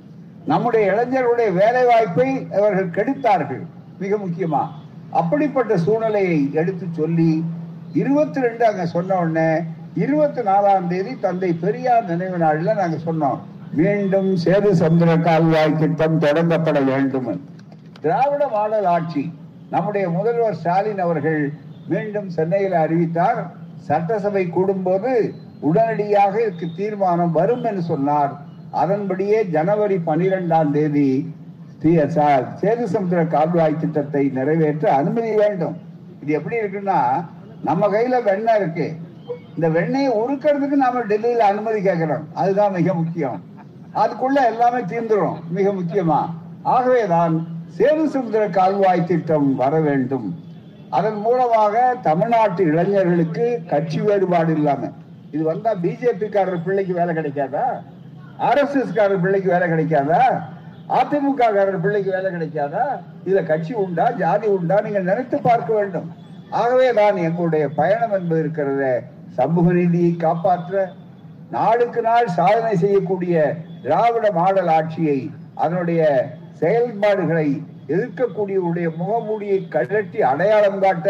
நம்முடைய இளைஞர்களுடைய வேலை வாய்ப்பை அவர்கள் கெடுத்தார்கள். மிக முக்கியமா. அப்படிப்பட்ட சூழ்நிலையை எடுத்து சொல்லி இருபத்தி ரெண்டு அங்க சொன்ன உடனே இருபத்தி நாலாம் தேதி தந்தை பெரியார் நினைவு நாளில் நாங்க சொன்னோம். மீண்டும் சேது சந்திர கால்வாய் திட்டம் தொடங்கப்பட வேண்டும். திராவிட மாடல் ஆட்சி. நம்முடைய முதல்வர் ஸ்டாலின் அவர்கள் மீண்டும் சென்னையில் அறிவித்தார். சட்டசபை கூடும்போது உடனடியாக இதுக்கு தீர்மானம் வரும் என்று சொன்னார். அதன்படியே ஜனவரி பனிரெண்டாம் தேதி தி- சேது சமுத்திர கால்வாய் திட்டத்தை நிறைவேற்ற அனுமதி வேண்டும். இது எப்படி இருக்குன்னா நம்ம கையில வெண்ணெய் இருக்கு. இந்த வெண்ணெயை உருக்கிறதுக்கு நாம டெல்லியில அனுமதி கேட்கிறோம். அதுதான் மிக முக்கியம். அதுக்குள்ள எல்லாமே தீர்ந்துடும் மிக முக்கியமா. ஆகவேதான் சேது சமுத்திர கால்வாய் திட்டம் வர வேண்டும். அதன் மூலமாக தமிழ்நாட்டு இளைஞர்களுக்கு கட்சி வேறுபாடு இல்லாம. இது வந்தா பிஜேபி காரர் பிள்ளைக்கு வேலை கிடைக்காதா? ஆர்எஸ்எஸ் பிள்ளைக்கு வேலை கிடைக்காதா? அதிமுககாரர் பிள்ளைக்கு வேலை கிடைக்காதா? இதுல கட்சி உண்டா? ஜாதி உண்டா? நீங்கள் நினைத்து பார்க்க வேண்டும். ஆகவே தான் எங்களுடைய பயணம் என்பது இருக்கிறத. சமூக நீதியை காப்பாற்ற நாளுக்கு நாள் சாதனை செய்யக்கூடிய திராவிட மாடல் ஆட்சியை அதனுடைய செயல்பாடுகளை எதிர்க்கக்கூடியவருடைய முகமூடியை கழற்றி அடையாளம் காட்ட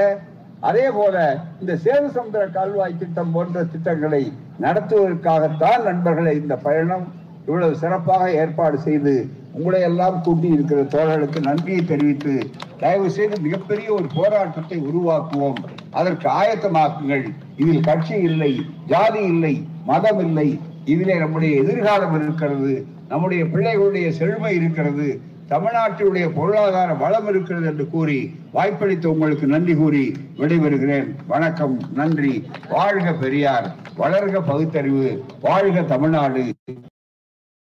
அதே போல இந்த சேது சமுத்திர கால்வாய் திட்டம் போன்ற திட்டங்களை நடத்துவதற்காகத்தான் நண்பர்களை இந்த பயணம். இவ்வளவு சிறப்பாக ஏற்பாடு செய்து உங்களை எல்லாம் கூட்டி இருக்கிற தோழர்களுக்கு நன்றியை தெரிவித்து தயவு செய்து மிகப்பெரிய ஒரு போராட்டத்தை உருவாக்குவோம். அதற்கு ஆயத்தமாக்குங்கள். இதில் கட்சி இல்லை ஜாதி இல்லை மதம் இல்லை. இதிலே நம்முடைய எதிர்காலம் இருக்கிறது நம்முடைய பிள்ளைகளுடைய செழுமை இருக்கிறது தமிழ்நாட்டினுடைய பொருளாதார வளம் இருக்கிறது என்று கூறி வாய்ப்பளித்த உங்களுக்கு நன்றி கூறி விடைபெறுகிறேன். வணக்கம் நன்றி. வாழ்க பெரியார் வளர்க பகுத்தறிவு வாழ்க தமிழ்நாடு.